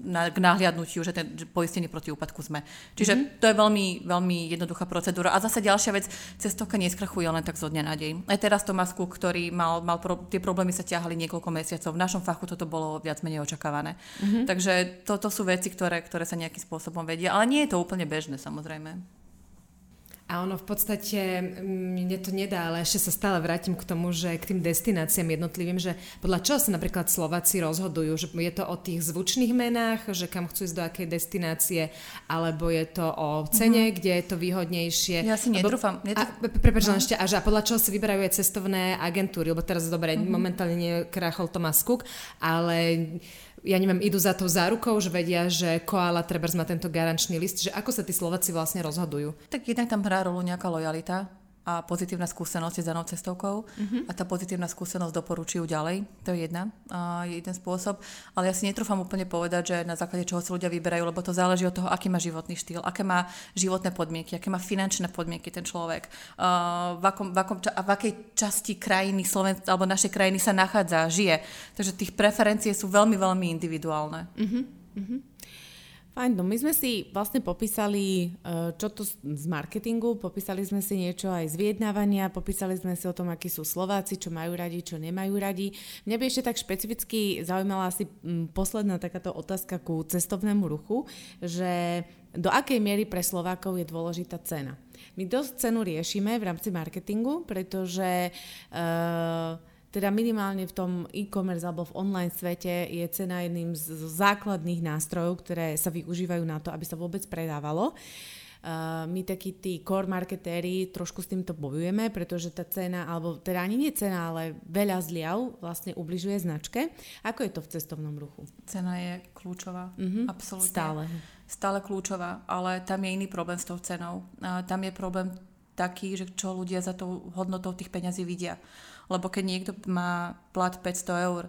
na, k nahliadnutiu, že ten že poistenie proti úpadku sme. Čiže mm-hmm. to je veľmi, veľmi jednoduchá procedúra. A zase ďalšia vec, cestovka neskrachuje len tak zo dňa na deň. Aj teraz Tomasku, ktorý mal, mal pro, tie problémy sa ťahali niekoľko mesiacov. V našom fachu toto bolo viac menej očakávané. Mm-hmm. Takže toto sú veci, ktoré, ktoré sa nejakým spôsobom vedia. Ale nie je to úplne bežné, samozrejme. A ono v podstate, mm, mne to nedá, ale ešte sa stále vrátim k tomu, že k tým destináciám jednotlivým, že podľa čoho sa napríklad Slováci rozhodujú, že je to o tých zvučných menách, že kam chcú ísť do akej destinácie, alebo je to o cene, mm-hmm. kde je to výhodnejšie. Ja si netrúfam. Prepač, no. ešte, a, že a podľa čoho si vyberajú aj cestovné agentúry, lebo teraz dobre, mm-hmm. momentálne nie krachol Tomás Cook, ale ja neviem, idú za tou zárukou, že vedia, že koala treba má tento garančný list, že ako sa tí Slováci vlastne rozhodujú? Tak jednak tam hrá rolu nejaká lojalita, a pozitívna skúsenosť s danou cestovkou mm-hmm. a tá pozitívna skúsenosť doporučujú ďalej. To je jedna, uh, jeden spôsob. Ale ja si netrúfam úplne povedať, že na základe čoho sa ľudia vyberajú, lebo to záleží od toho, aký má životný štýl, aké má životné podmienky, aké má finančné podmienky ten človek, uh, v, akom, v, akom, a v akej časti krajiny Slovenska alebo našej krajiny sa nachádza, žije. Takže tých preferencie sú veľmi, veľmi individuálne. Mm-hmm. Fajn, no my sme si vlastne popísali, eh, čo to z marketingu, popísali sme si niečo aj z vyjednávania, popísali sme si o tom, akí sú Slováci, čo majú radi, čo nemajú radi. Mňa by ešte tak špecificky zaujímala asi mm, posledná takáto otázka ku cestovnému ruchu, že do akej miery pre Slovákov je dôležitá cena. My dosť cenu riešime v rámci marketingu, pretože uh, teda minimálne v tom e-commerce alebo v online svete je cena jedným z základných nástrojov, ktoré sa využívajú na to, aby sa vôbec predávalo. Uh, my takí tí core marketéri trošku s týmto bojujeme, pretože tá cena, alebo teda ani nie cena, ale veľa zliav vlastne ubližuje značke. Ako je to v cestovnom ruchu? Cena je kľúčová, mm-hmm. absolútne. Stále. Stále kľúčová, ale tam je iný problém s tou cenou. Uh, tam je problém taký, že čo ľudia za tou hodnotou tých peňazí vidia. Lebo keď niekto má plat 500 eur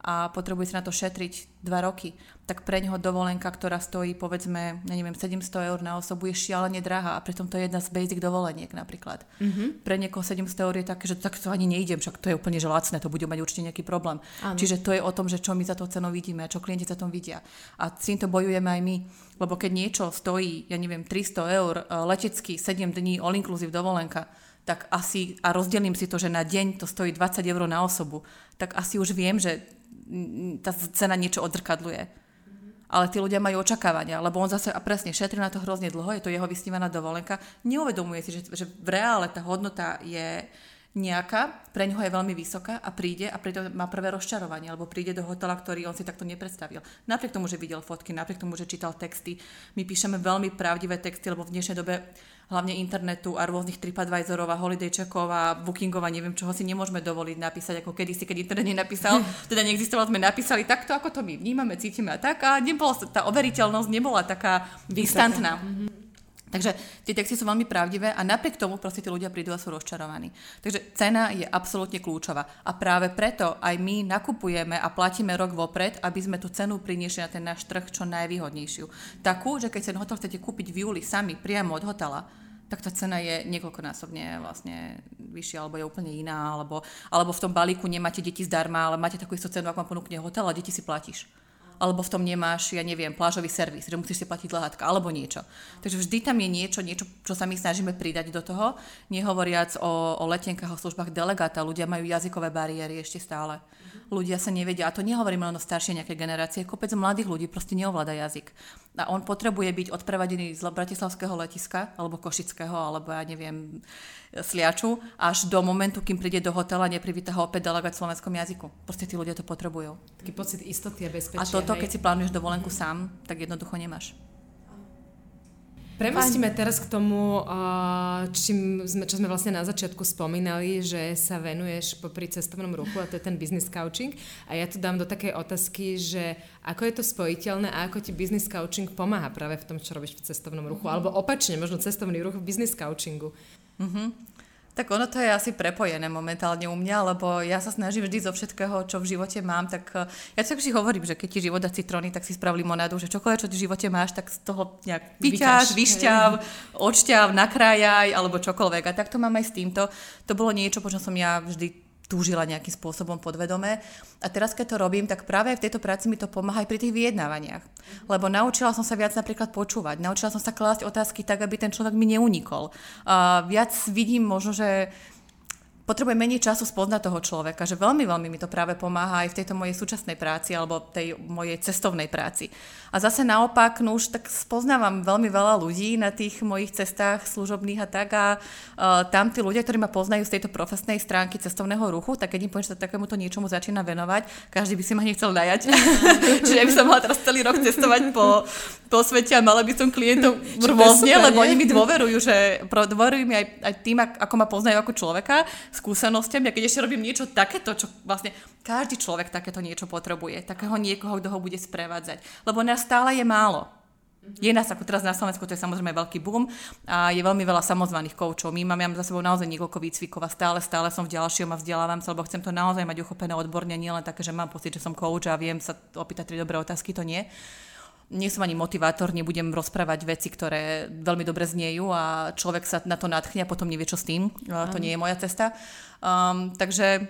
a potrebuje sa na to šetriť 2 roky, tak pre neho dovolenka, ktorá stojí povedzme, neviem, 700 eur na osobu je šialene drahá a pritom to je jedna z basic dovoleniek napríklad. Mm-hmm. Pre niekoho 700 eur je také, že tak to ani nejdem, však to je úplne že lacné, to bude mať určite nejaký problém. Ano. Čiže to je o tom, že čo my za to cenou vidíme čo klienti za tom vidia. A s týmto bojujeme aj my, lebo keď niečo stojí, ja neviem, 300 eur, e, letecký 7 dní, all inclusive dovolenka, tak asi, a rozdelím si to, že na deň to stojí 20 eur na osobu, tak asi už viem, že tá cena niečo odzrkadluje. Ale tí ľudia majú očakávania, lebo on zase, a presne, šetrí na to hrozne dlho, je to jeho vysnívaná dovolenka, neuvedomuje si, že, že v reále tá hodnota je nejaká, pre neho je veľmi vysoká a príde a preto má prvé rozčarovanie, alebo príde do hotela, ktorý on si takto nepredstavil. Napriek tomu, že videl fotky, napriek tomu, že čítal texty, my píšeme veľmi pravdivé texty, lebo v dnešnej dobe hlavne internetu a rôznych TripAdvisorov a holiday checkov a bookingov a neviem čoho si nemôžeme dovoliť napísať, ako kedysi, keď internet nenapísal, teda neexistoval, sme napísali takto, ako to my vnímame, cítime a tak a nebola, tá overiteľnosť nebola taká instantná. Mm-hmm. Takže tie texty sú veľmi pravdivé a napriek tomu proste tí ľudia prídu a sú rozčarovaní. Takže cena je absolútne kľúčová. A práve preto aj my nakupujeme a platíme rok vopred, aby sme tú cenu priniesli na ten náš trh čo najvýhodnejšiu. Takú, že keď ten hotel chcete kúpiť v júli sami priamo od hotela, tak tá cena je niekoľkonásobne vlastne vyššia, alebo je úplne iná, alebo, alebo v tom balíku nemáte deti zdarma, ale máte takú istú cenu, ako vám ponúkne hotel a deti si platíš alebo v tom nemáš, ja neviem, plážový servis, že musíš si platiť lehátka, alebo niečo. Takže vždy tam je niečo, niečo, čo sa my snažíme pridať do toho, nehovoriac o, o letenkách, o službách delegáta. Ľudia majú jazykové bariéry ešte stále. Ľudia sa nevedia, a to nehovorím len o staršej nejakej generácie, kopec mladých ľudí proste neovláda jazyk. A on potrebuje byť odprevadený z Bratislavského letiska, alebo Košického, alebo ja neviem, Sliaču, až do momentu, kým príde do hotela, neprivíta ho opäť delegát v slovenskom jazyku. Proste tí ľudia to potrebujú. Taký pocit istoty a bezpečia. A toto, hej. keď si plánuješ dovolenku sám, tak jednoducho nemáš. Premostíme teraz k tomu, čím sme, čo sme vlastne na začiatku spomínali, že sa venuješ popri cestovnom ruchu a to je ten business coaching. A ja tu dám do takej otázky, že ako je to spojiteľné a ako ti business coaching pomáha práve v tom, čo robíš v cestovnom ruchu. Mm-hmm. Alebo opačne, možno cestovný ruch v business coachingu. Mm-hmm. Tak ono to je asi prepojené momentálne u mňa, lebo ja sa snažím vždy zo všetkého, čo v živote mám, tak eh, ja tak vždy hovorím, že keď ti život dá citróny, tak si sprav limonádu, že čokoľvek, čo ty v živote máš, tak z toho nejak vyťaž, vyšťav, odšťav, nakrájaj, alebo čokoľvek. A tak to mám aj s týmto. To bolo niečo, po čom som ja vždy túžila nejakým spôsobom podvedome. A teraz, keď to robím, tak práve v tejto práci mi to pomáha aj pri tých vyjednávaniach. Lebo naučila som sa viac napríklad počúvať, naučila som sa klásť otázky tak, aby ten človek mi neunikol. Uh, viac vidím možno, že potrebujem menej času spoznať toho človeka, že veľmi, veľmi mi to práve pomáha aj v tejto mojej súčasnej práci alebo tej mojej cestovnej práci. A zase naopak, no už tak spoznávam veľmi veľa ľudí na tých mojich cestách služobných a tak a uh, tam tí ľudia, ktorí ma poznajú z tejto profesnej stránky cestovného ruchu, tak keď im poviem, že sa takémuto niečomu začína venovať, každý by si ma nechcel najať. Čiže ja by som mala teraz celý rok cestovať po, po svete a mala by som klientov rôzne, lebo oni mi dôverujú, že dôverujú mi aj, aj tým, ako ma poznajú ako človeka, skúsenostiami a keď ešte robím niečo takéto, čo vlastne každý človek takéto niečo potrebuje, takého niekoho, kto ho bude sprevádzať. Lebo nás stále je málo. Je nás ako teraz na Slovensku, to je samozrejme veľký boom a je veľmi veľa samozvaných koučov. My mám za sebou naozaj niekoľko výcvikov a stále, stále som v ďalšom a vzdelávam sa, lebo chcem to naozaj mať uchopené odborne, nielen také, že mám pocit, že som kouč a viem sa opýtať tri dobré otázky, to nie nie som ani motivátor, nebudem rozprávať veci, ktoré veľmi dobre zniejú a človek sa na to nadchne a potom nevie, čo s tým. To nie je moja cesta. Um, takže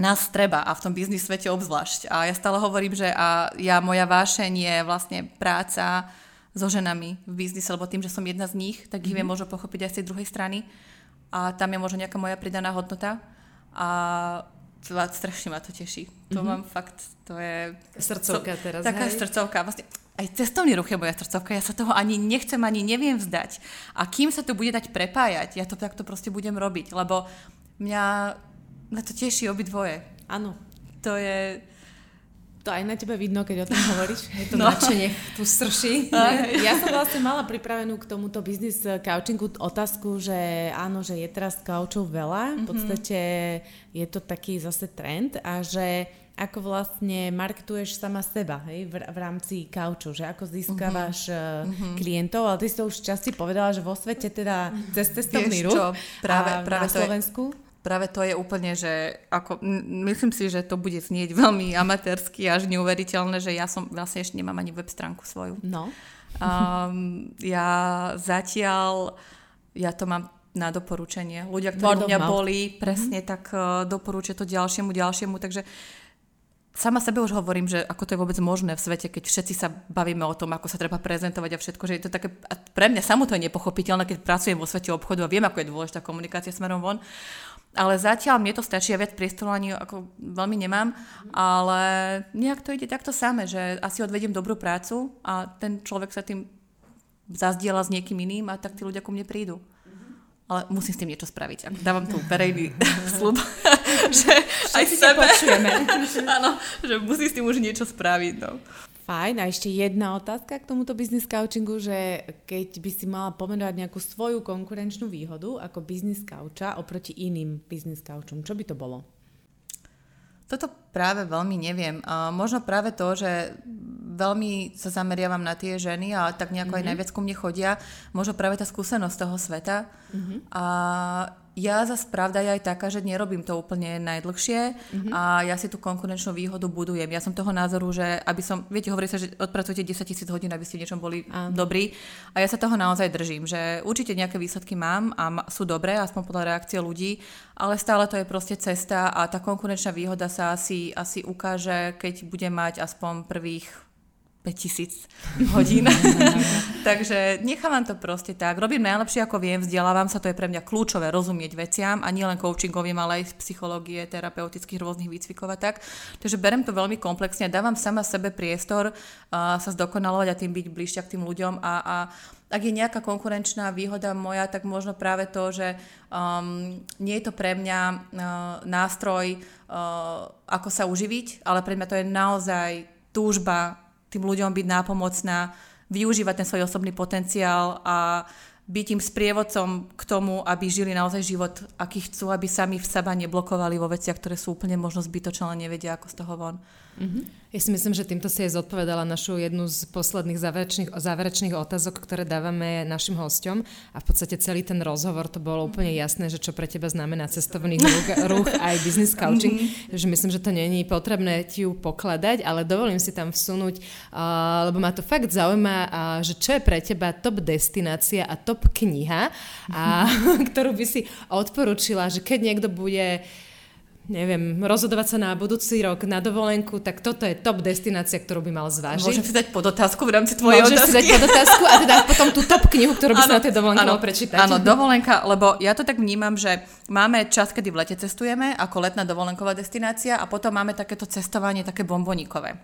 nás treba a v tom biznis svete obzvlášť. A ja stále hovorím, že a ja, moja vášeň je vlastne práca so ženami v biznise, lebo tým, že som jedna z nich, tak ich mm-hmm. viem možno pochopiť aj z tej druhej strany. A tam je možno nejaká moja pridaná hodnota. A strašne ma to teší. To mm-hmm. mám fakt, to je... Srdcovka teraz, Taká hej? srdcovka. Vlastne aj cestovný ruch je moja srdcovka, ja sa toho ani nechcem, ani neviem vzdať. A kým sa to bude dať prepájať, ja to takto proste budem robiť, lebo mňa na to teší obidvoje. Áno. To je... To aj na tebe vidno, keď o tom hovoríš. Je to no. nadšenie tu strší. Ja som vlastne mala pripravenú k tomuto biznis coachingu otázku, že áno, že je teraz coachov veľa. V mhm. podstate je to taký zase trend a že ako vlastne marketuješ sama seba hej, v, v rámci kauču, že ako získavaš uh-huh. klientov, ale ty si to už časti povedala, že vo svete teda cez cestovný ruch čo, práve, a práve na Slovensku. Je, práve to je úplne, že ako, myslím si, že to bude znieť veľmi amatérsky až neuveriteľné, že ja som vlastne ešte nemám ani web stránku svoju. No. Um, ja zatiaľ, ja to mám na doporučenie. Ľudia, ktorí u mňa boli, presne mm-hmm. tak uh, doporúčia to ďalšiemu, ďalšiemu, takže sama sebe už hovorím, že ako to je vôbec možné v svete, keď všetci sa bavíme o tom, ako sa treba prezentovať a všetko, že je to také, a pre mňa samo to je nepochopiteľné, keď pracujem vo svete obchodu a viem, ako je dôležitá komunikácia smerom von. Ale zatiaľ mne to stačí, ja viac priestoru ani ako veľmi nemám, ale nejak to ide takto samé, že asi odvediem dobrú prácu a ten človek sa tým zazdiela s niekým iným a tak tí ľudia ku mne prídu ale musím s tým niečo spraviť. Ako dávam tu verejný slub, že aj sebe, áno, že musím s tým už niečo spraviť. No. Fajn. A ešte jedna otázka k tomuto business coachingu, že keď by si mala pomenovať nejakú svoju konkurenčnú výhodu ako business coacha oproti iným business coachom, čo by to bolo? Toto práve veľmi neviem. Uh, možno práve to, že veľmi sa zameriavam na tie ženy a tak nejako mm-hmm. aj mhm. najviac ku mne chodia. Možno práve tá skúsenosť toho sveta. Mm-hmm. A ja za pravda je aj taká, že nerobím to úplne najdlhšie mm-hmm. a ja si tú konkurenčnú výhodu budujem. Ja som toho názoru, že aby som, viete, hovorí sa, že odpracujete 10 tisíc hodín, aby ste v niečom boli Áno. dobrí a ja sa toho naozaj držím, že určite nejaké výsledky mám a sú dobré, aspoň podľa reakcie ľudí, ale stále to je proste cesta a tá konkurenčná výhoda sa asi, asi ukáže, keď budem mať aspoň prvých 5000 hodín. Takže nechávam to proste tak. Robím najlepšie, ako viem, vzdelávam sa, to je pre mňa kľúčové rozumieť veciam a nielen coachingovým, ale aj z psychológie, terapeutických rôznych výcvikov a tak. Takže berem to veľmi komplexne a dávam sama sebe priestor uh, sa zdokonalovať a tým byť bližšia k tým ľuďom a, a ak je nejaká konkurenčná výhoda moja, tak možno práve to, že um, nie je to pre mňa uh, nástroj, uh, ako sa uživiť, ale pre mňa to je naozaj túžba tým ľuďom byť nápomocná, využívať ten svoj osobný potenciál a byť im sprievodcom k tomu, aby žili naozaj život, aký chcú, aby sami v seba neblokovali vo veciach, ktoré sú úplne možno zbytočné, ale nevedia, ako z toho von. Mm-hmm. Ja si myslím, že týmto si aj zodpovedala našu jednu z posledných záverečných, záverečných otázok, ktoré dávame našim hosťom a v podstate celý ten rozhovor to bolo úplne jasné, že čo pre teba znamená cestovný ruch, ruch aj business coaching, mm-hmm. že myslím, že to není potrebné ti ju pokladať, ale dovolím si tam vsunúť, uh, lebo ma to fakt zaujíma, uh, že čo je pre teba top destinácia a top kniha, a, ktorú by si odporúčila, že keď niekto bude neviem, rozhodovať sa na budúci rok na dovolenku, tak toto je top destinácia, ktorú by mal zvážiť. Môžem si dať podotázku v rámci tvojej Môžem otázky. si dať podotázku a teda potom tú top knihu, ktorú by ano, sa na tej dovolenke mal prečítať. Áno, dovolenka, lebo ja to tak vnímam, že máme čas, kedy v lete cestujeme ako letná dovolenková destinácia a potom máme takéto cestovanie také bomboníkové.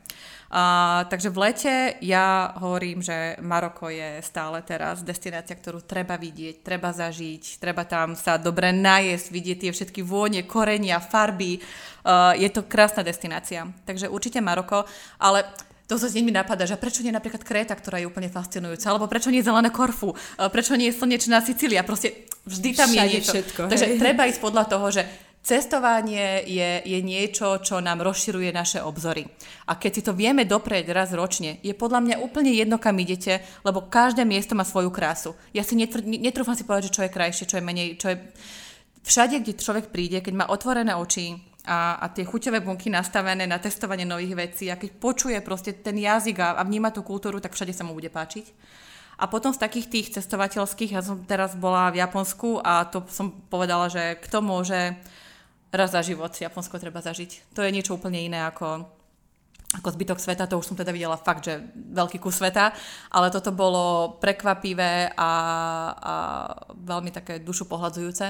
A, takže v lete ja hovorím, že Maroko je stále teraz destinácia, ktorú treba vidieť, treba zažiť, treba tam sa dobre najesť, vidieť tie všetky vône, korenia, farby. Uh, je to krásna destinácia. Takže určite Maroko, ale to sa s nimi napadá, že prečo nie napríklad Kréta, ktorá je úplne fascinujúca, alebo prečo nie zelené Korfu, prečo nie slnečná Sicília, proste vždy tam Všade je niečo. Všetko, Takže treba ísť podľa toho, že Cestovanie je, je niečo, čo nám rozširuje naše obzory. A keď si to vieme doprieť raz ročne, je podľa mňa úplne jedno, kam idete, lebo každé miesto má svoju krásu. Ja si netr- netrúfam si povedať, že čo je krajšie, čo je menej, čo je... Všade, kde človek príde, keď má otvorené oči a, a tie chuťové bunky nastavené na testovanie nových vecí a keď počuje proste ten jazyk a, a vníma tú kultúru, tak všade sa mu bude páčiť. A potom z takých tých cestovateľských, ja som teraz bola v Japonsku a to som povedala, že kto môže raz za život Japonsko treba zažiť. To je niečo úplne iné ako, ako zbytok sveta, to už som teda videla fakt, že veľký kus sveta, ale toto bolo prekvapivé a, a veľmi také dušu pohľadzujúce.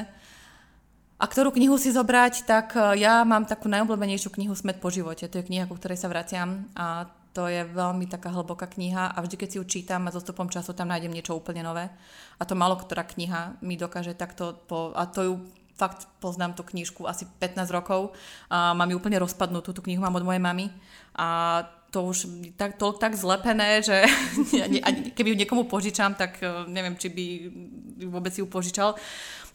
A ktorú knihu si zobrať, tak e, ja mám takú najobľúbenejšiu knihu Smet po živote. To je kniha, ku ktorej sa vraciam a to je veľmi taká hlboká kniha a vždy, keď si ju čítam a zostupom času tam nájdem niečo úplne nové. A to malo ktorá kniha mi dokáže takto, po, a to ju fakt poznám tú knižku asi 15 rokov a mám ju úplne rozpadnutú, tú knihu mám od mojej mamy a to už tak, to, tak zlepené, že keby ju niekomu požičam, tak e, neviem, či by vôbec ju požičal,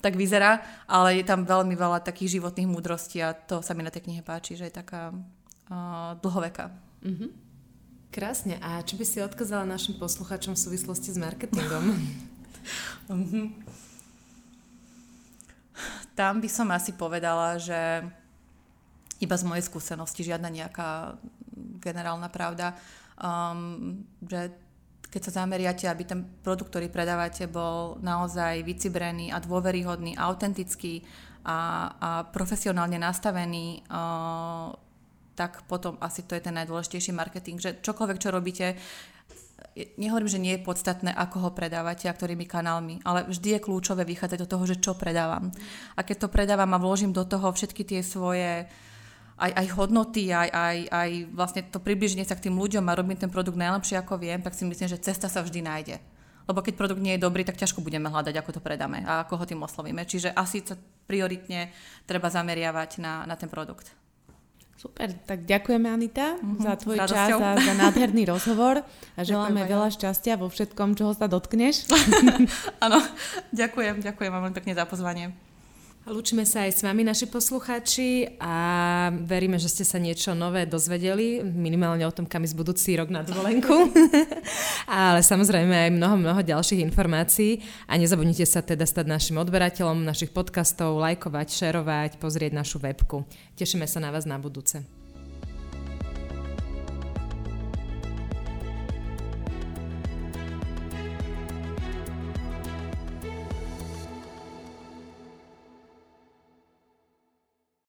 tak vyzerá, ale je tam veľmi veľa takých životných múdrostí a to sa mi na tej knihe páči, že je taká uh, dlhoveká. Mm-hmm. Krásne. A čo by si odkázala našim posluchačom v súvislosti s marketingom? mm-hmm tam by som asi povedala, že iba z mojej skúsenosti, žiadna nejaká generálna pravda, um, že keď sa zameriate, aby ten produkt, ktorý predávate, bol naozaj vycibrený a dôveryhodný, autentický a, a profesionálne nastavený, uh, tak potom asi to je ten najdôležitejší marketing, že čokoľvek, čo robíte, nehovorím, že nie je podstatné, ako ho predávate a ktorými kanálmi, ale vždy je kľúčové vychádzať do toho, že čo predávam. A keď to predávam a vložím do toho všetky tie svoje aj, aj hodnoty, aj, aj, aj vlastne to približenie sa k tým ľuďom a robím ten produkt najlepšie, ako viem, tak si myslím, že cesta sa vždy nájde. Lebo keď produkt nie je dobrý, tak ťažko budeme hľadať, ako to predáme a ako ho tým oslovíme. Čiže asi sa prioritne treba zameriavať na, na ten produkt. Super, tak ďakujeme Anita mm-hmm, za tvoj čas a za nádherný rozhovor a želáme ďakujem, veľa šťastia vo všetkom, čoho sa dotkneš. Áno, ďakujem, ďakujem vám veľmi pekne za pozvanie. Lúčime sa aj s vami, naši poslucháči a veríme, že ste sa niečo nové dozvedeli, minimálne o tom, kam ísť budúci rok na dovolenku. Ale samozrejme aj mnoho, mnoho ďalších informácií a nezabudnite sa teda stať našim odberateľom našich podcastov, lajkovať, šerovať, pozrieť našu webku. Tešíme sa na vás na budúce.